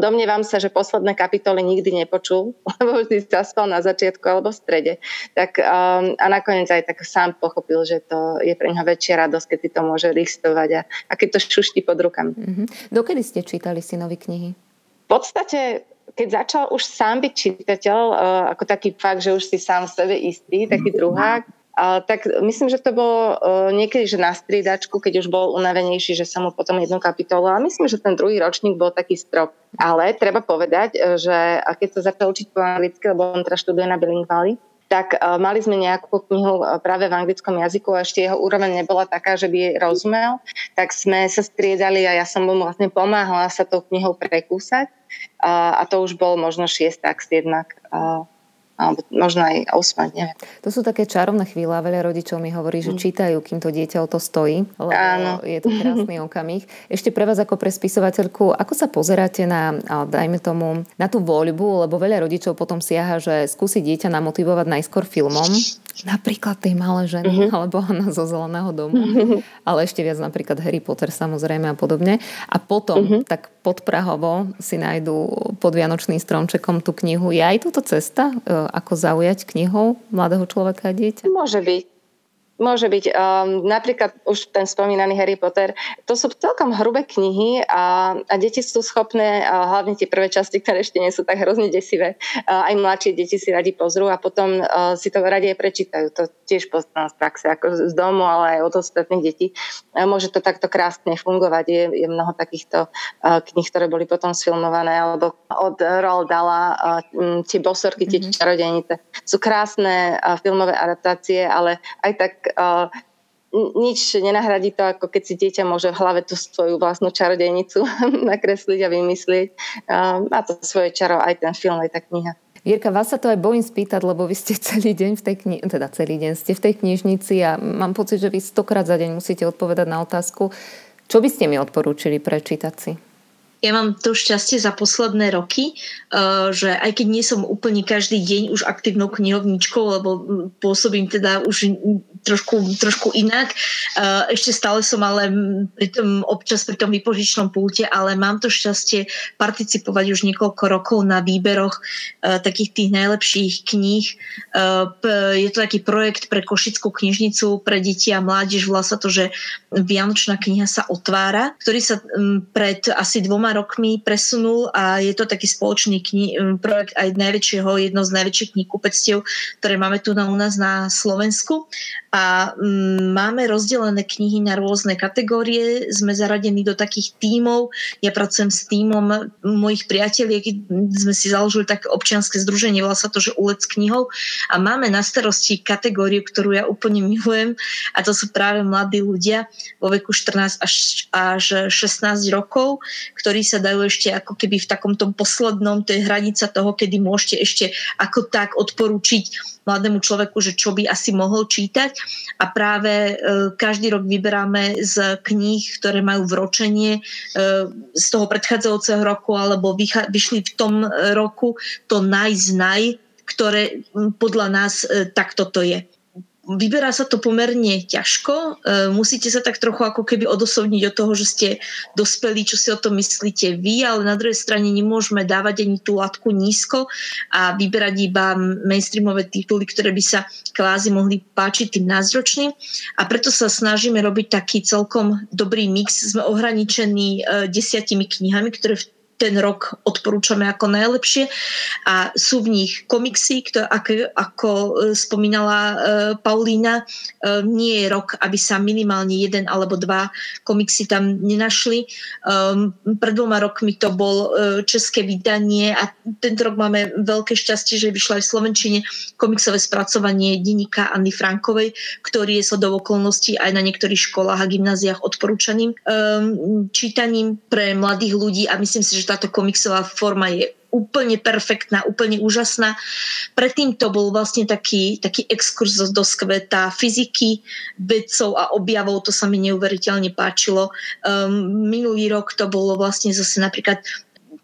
Speaker 4: domnievam sa, že posledné kapitoly nikdy nepočul, [LAUGHS] lebo vždy zaspal na začiatku alebo v strede. Tak, a nakoniec aj tak sám pochopil, že to je pre neho väčšia radosť, keď si to môže listovať a, a keď to šuští pod rukami. Mm-hmm.
Speaker 2: Dokedy ste čítali synovi knihy?
Speaker 4: V podstate keď začal už sám byť čitateľ, uh, ako taký fakt, že už si sám v sebe istý, taký druhák, uh, tak myslím, že to bolo uh, niekedy, že na striedačku, keď už bol unavenejší, že sa mu potom jednu kapitolu, ale myslím, že ten druhý ročník bol taký strop. Ale treba povedať, že keď sa začal učiť po anglicky, lebo on teraz študuje na bilingvali, tak uh, mali sme nejakú knihu uh, práve v anglickom jazyku a ešte jeho úroveň nebola taká, že by jej rozumel, tak sme sa striedali a ja som mu vlastne pomáhala sa tou knihou prekúsať a, a to už bol možno šiestak, siedmak. Alebo možno aj osma, neviem.
Speaker 2: To sú také čarovné chvíle a veľa rodičov mi hovorí, že mm. čítajú, kým to dieťa o to stojí, lebo Áno. je to krásny [LAUGHS] okamih. Ešte pre vás ako pre spisovateľku, ako sa pozeráte na, dajme tomu, na tú voľbu, lebo veľa rodičov potom siaha, že skúsi dieťa namotivovať najskôr filmom, napríklad tej malé ženy, mm-hmm. alebo Anna zo Zeleného domu, mm-hmm. ale ešte viac napríklad Harry Potter samozrejme a podobne. A potom mm-hmm. tak podprahovo si nájdú pod Vianočným stromčekom tú knihu. Je aj toto cesta e, ako zaujať knihou mladého človeka a dieťa?
Speaker 4: Môže byť. Môže byť. Um, napríklad už ten spomínaný Harry Potter. To sú celkom hrubé knihy a, a deti sú schopné, uh, hlavne tie prvé časti, ktoré ešte nie sú tak hrozne desivé, uh, aj mladšie deti si radi pozrú a potom uh, si to radi aj prečítajú. To tiež poznám z praxe, ako z domu, ale aj od ostatných detí. Uh, môže to takto krásne fungovať. Je, je mnoho takýchto uh, kníh, ktoré boli potom sfilmované, alebo od Roald Dala, uh, tie bosorky, tie mm-hmm. čarodejnice. Sú krásne uh, filmové adaptácie, ale aj tak uh, nič nenahradí to, ako keď si dieťa môže v hlave tú svoju vlastnú čarodejnicu [LAUGHS] nakresliť a vymyslieť. Má to svoje čaro aj ten film, aj tá kniha.
Speaker 2: Vierka, vás sa to aj bojím spýtať, lebo vy ste [LAUGHS] celý deň v tej kni- teda celý deň ste v tej knižnici a mám pocit, že vy stokrát za deň musíte odpovedať na otázku. Čo by ste mi odporúčili prečítať si?
Speaker 3: ja mám to šťastie za posledné roky, eh, že aj keď nie som úplne každý deň už aktívnou knihovničkou, lebo pôsobím teda už trošku, trošku inak, eh, ešte stále som ale pri tom, občas pri tom vypožičnom pulte, ale mám to šťastie participovať už niekoľko rokov na výberoch eh, takých tých najlepších kníh. Je to taký projekt pre Košickú knižnicu pre deti a mládež, volá sa to, že Vianočná kniha sa otvára, ktorý sa pred asi dvoma rokmi presunul a je to taký spoločný kni- projekt aj najväčšieho, jedno z najväčších knihkupectiev, ktoré máme tu na, u nás na Slovensku. A mm, máme rozdelené knihy na rôzne kategórie, sme zaradení do takých tímov. Ja pracujem s tímom mojich priateľiek, sme si založili také občianske združenie, volá sa to, že Ulec knihov. A máme na starosti kategóriu, ktorú ja úplne milujem. A to sú práve mladí ľudia vo veku 14 až, až 16 rokov, ktorí sa dajú ešte ako keby v takom tom poslednom, to je hranica toho, kedy môžete ešte ako tak odporúčiť mladému človeku, že čo by asi mohol čítať. A práve e, každý rok vyberáme z kníh, ktoré majú vročenie e, z toho predchádzajúceho roku alebo vyšli v tom roku to naj z naj, ktoré podľa nás e, takto to je vyberá sa to pomerne ťažko. E, musíte sa tak trochu ako keby odosobniť od toho, že ste dospeli, čo si o tom myslíte vy, ale na druhej strane nemôžeme dávať ani tú latku nízko a vyberať iba mainstreamové tituly, ktoré by sa kvázi mohli páčiť tým názročným. A preto sa snažíme robiť taký celkom dobrý mix. Sme ohraničení e, desiatimi knihami, ktoré v ten rok odporúčame ako najlepšie a sú v nich komiksy, ktoré, ako, ako e, spomínala uh, Paulína, uh, nie je rok, aby sa minimálne jeden alebo dva komiksy tam nenašli. Um, pred dvoma rokmi to bol české vydanie a tento rok máme veľké šťastie, že vyšlo aj v Slovenčine komiksové spracovanie denníka Anny Frankovej, ktorý je shodou okolností aj na niektorých školách a gymnáziách odporúčaným um, čítaním pre mladých ľudí a myslím si, že táto komiksová forma je úplne perfektná, úplne úžasná. Predtým to bol vlastne taký, taký exkurs do skveta fyziky, vedcov a objavov, to sa mi neuveriteľne páčilo. Um, minulý rok to bolo vlastne zase napríklad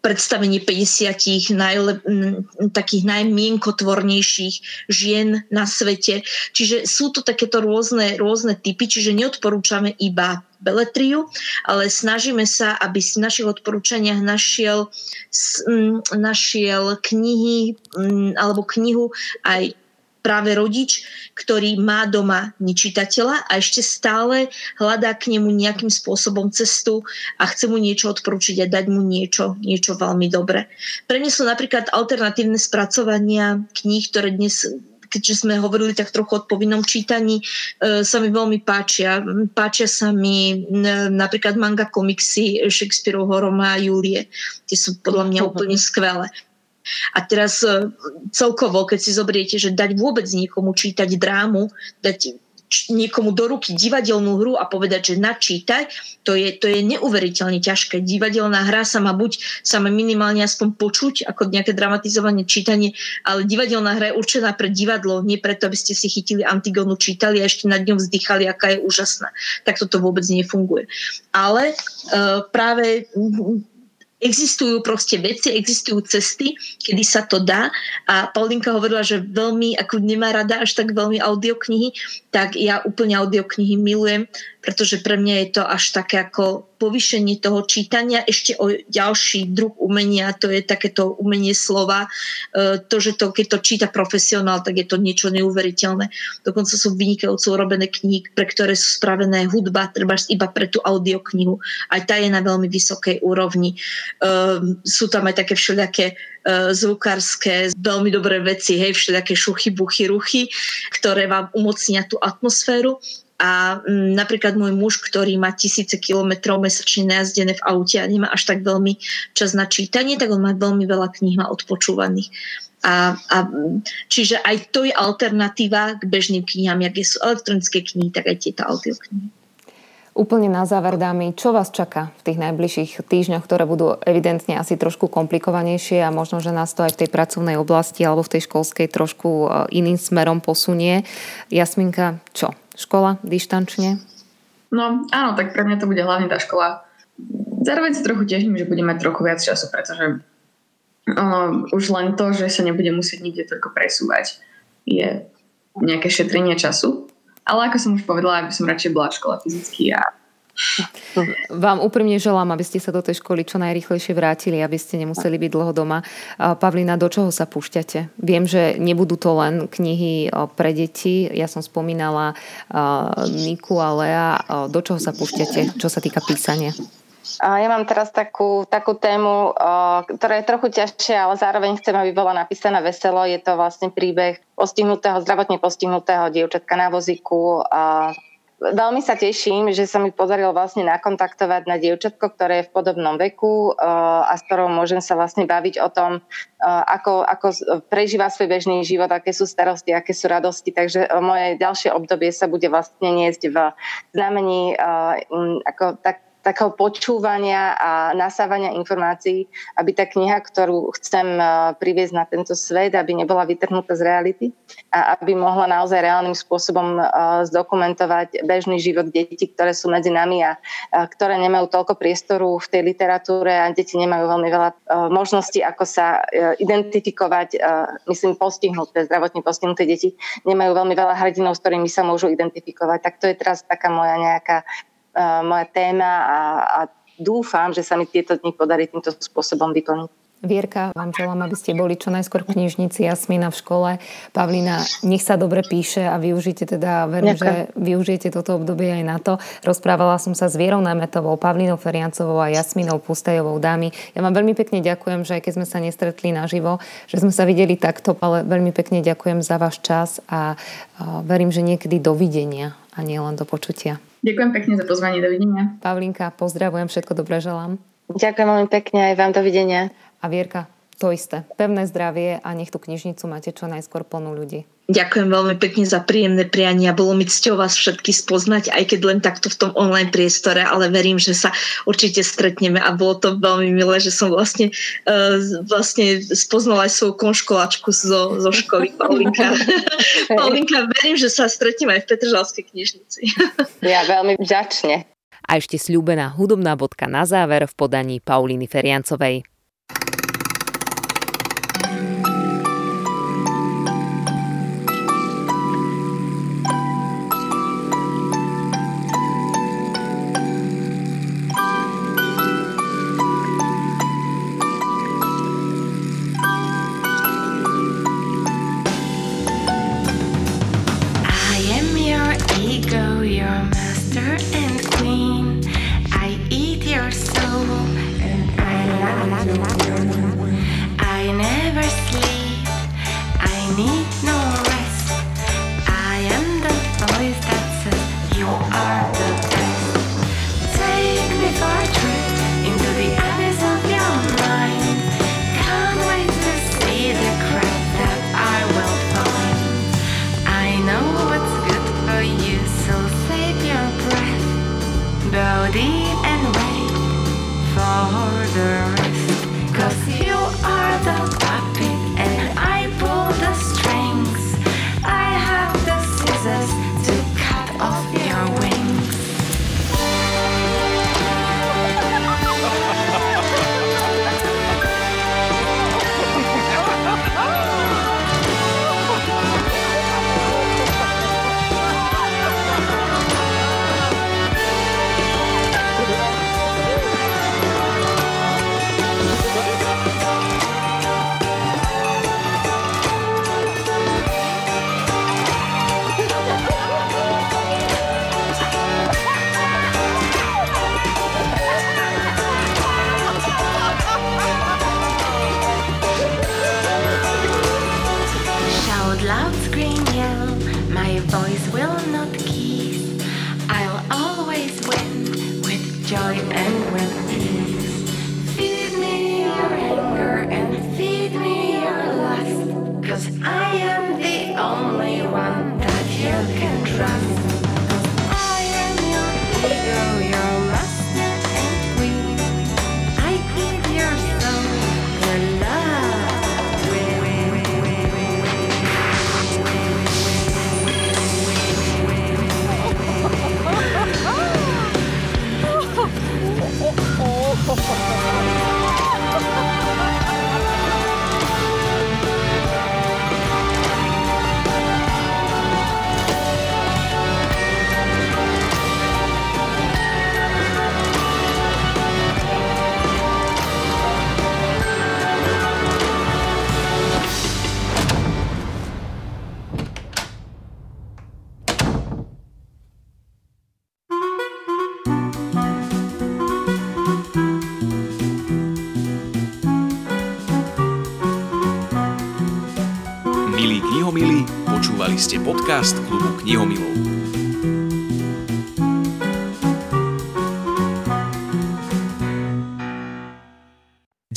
Speaker 3: predstavenie 50 najlep, takých najmienkotvornejších žien na svete. Čiže sú to takéto rôzne, rôzne typy, čiže neodporúčame iba beletriu, ale snažíme sa, aby si v našich odporúčaniach našiel, našiel knihy alebo knihu aj práve rodič, ktorý má doma nečitateľa a ešte stále hľadá k nemu nejakým spôsobom cestu a chce mu niečo odporúčiť a dať mu niečo, niečo veľmi dobre. Pre mňa sú napríklad alternatívne spracovania kníh, ktoré dnes keďže sme hovorili tak trochu o povinnom čítaní, e, sa mi veľmi páčia. Páčia sa mi napríklad manga komiksy Shakespeareovho Roma a Julie. Tie sú podľa mňa úplne skvelé. A teraz e, celkovo, keď si zobriete, že dať vôbec niekomu čítať drámu, dať niekomu do ruky divadelnú hru a povedať, že načítaj, to je, to je neuveriteľne ťažké. Divadelná hra sa má buď sa má minimálne aspoň počuť ako nejaké dramatizovanie čítanie, ale divadelná hra je určená pre divadlo, nie preto, aby ste si chytili Antigonu, čítali a ešte nad ňou vzdychali, aká je úžasná. Tak toto vôbec nefunguje. Ale uh, práve existujú proste veci, existujú cesty, kedy sa to dá. A Paulinka hovorila, že veľmi, ako nemá rada až tak veľmi audioknihy, tak ja úplne audioknihy milujem, pretože pre mňa je to až také ako povýšenie toho čítania, ešte o ďalší druh umenia, to je takéto umenie slova. E, to, že to, keď to číta profesionál, tak je to niečo neuveriteľné. Dokonca sú vynikajúco urobené knihy, pre ktoré sú spravené hudba, treba iba pre tú audioknihu. Aj tá je na veľmi vysokej úrovni. Um, sú tam aj také všelijaké uh, zvukárske, veľmi dobré veci, hej, všelijaké šuchy, buchy, ruchy, ktoré vám umocnia tú atmosféru a m, napríklad môj muž, ktorý má tisíce kilometrov mesačne najazdené v aute a nemá až tak veľmi čas na čítanie, tak on má veľmi veľa kníh má odpočúvaných. A, a, čiže aj to je alternatíva k bežným knihám, jak sú elektronické knihy, tak aj tieto audioknihy.
Speaker 2: Úplne na záver, dámy, čo vás čaká v tých najbližších týždňoch, ktoré budú evidentne asi trošku komplikovanejšie a možno, že nás to aj v tej pracovnej oblasti alebo v tej školskej trošku e, iným smerom posunie. Jasminka, čo? Škola dištančne?
Speaker 5: No áno, tak pre mňa to bude hlavne tá škola. Zároveň sa trochu teším, že budeme trochu viac času, pretože ono, už len to, že sa nebude musieť nikde toľko presúvať, je nejaké šetrenie času. Ale ako som už povedala, aby som radšej bola v škole fyzicky a [LAUGHS]
Speaker 2: vám úprimne želám, aby ste sa do tej školy čo najrychlejšie vrátili, aby ste nemuseli byť dlho doma. Pavlina, do čoho sa púšťate? Viem, že nebudú to len knihy pre deti. Ja som spomínala Niku a Lea. Do čoho sa púšťate, čo sa týka písania?
Speaker 4: Ja mám teraz takú, takú tému, ktorá je trochu ťažšia, ale zároveň chcem, aby bola napísaná veselo. Je to vlastne príbeh postihnutého, zdravotne postihnutého dievčatka na vozíku. Veľmi sa teším, že sa mi podarilo vlastne nakontaktovať na dievčatko, ktoré je v podobnom veku a s ktorou môžem sa vlastne baviť o tom, ako, ako prežíva svoj bežný život, aké sú starosti, aké sú radosti. Takže moje ďalšie obdobie sa bude vlastne niesť v znamení ako tak takého počúvania a nasávania informácií, aby tá kniha, ktorú chcem e, priviesť na tento svet, aby nebola vytrhnutá z reality a aby mohla naozaj reálnym spôsobom e, zdokumentovať bežný život detí, ktoré sú medzi nami a ktoré nemajú toľko priestoru v tej literatúre a deti nemajú veľmi veľa e, možností, ako sa identifikovať, myslím, postihnuté, zdravotne postihnuté deti nemajú veľmi veľa hrdinov, s ktorými sa môžu identifikovať. Tak to je teraz taká moja nejaká moja téma a, a dúfam, že sa mi tieto dni podarí týmto spôsobom vyplniť.
Speaker 2: Vierka, vám želám, aby ste boli čo najskôr v knižnici, Jasmina v škole. Pavlina, nech sa dobre píše a využite teda, verím, že využijete toto obdobie aj na to. Rozprávala som sa s Vierou Námetovou, Pavlinou Feriancovou a Jasminou Pustajovou dámy. Ja vám veľmi pekne ďakujem, že aj keď sme sa nestretli naživo, že sme sa videli takto, ale veľmi pekne ďakujem za váš čas a verím, že niekedy dovidenia a nie len do počutia.
Speaker 5: Ďakujem pekne za pozvanie, dovidenia.
Speaker 2: Pavlinka, pozdravujem, všetko dobré želám.
Speaker 4: Ďakujem veľmi pekne aj vám, dovidenia.
Speaker 2: A Vierka, to isté. Pevné zdravie a nech tú knižnicu máte čo najskôr plnú ľudí.
Speaker 3: Ďakujem veľmi pekne za príjemné priania. Bolo mi cťou vás všetky spoznať, aj keď len takto v tom online priestore, ale verím, že sa určite stretneme a bolo to veľmi milé, že som vlastne, uh, vlastne spoznala aj svoju konškolačku zo, zo školy Paulinka. [LAUGHS] [LAUGHS] Paulinka, verím, že sa stretneme aj v Petržalskej knižnici. [LAUGHS]
Speaker 4: ja veľmi vďačne.
Speaker 2: A ešte sľúbená hudobná bodka na záver v podaní Pauliny Feriancovej.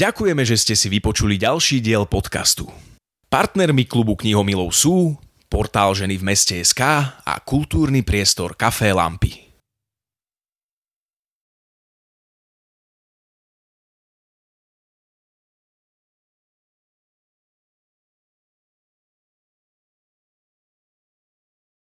Speaker 1: Ďakujeme, že ste si vypočuli ďalší diel podcastu. Partnermi klubu knihomilov sú portál Ženy v meste SK a kultúrny priestor Café Lampy.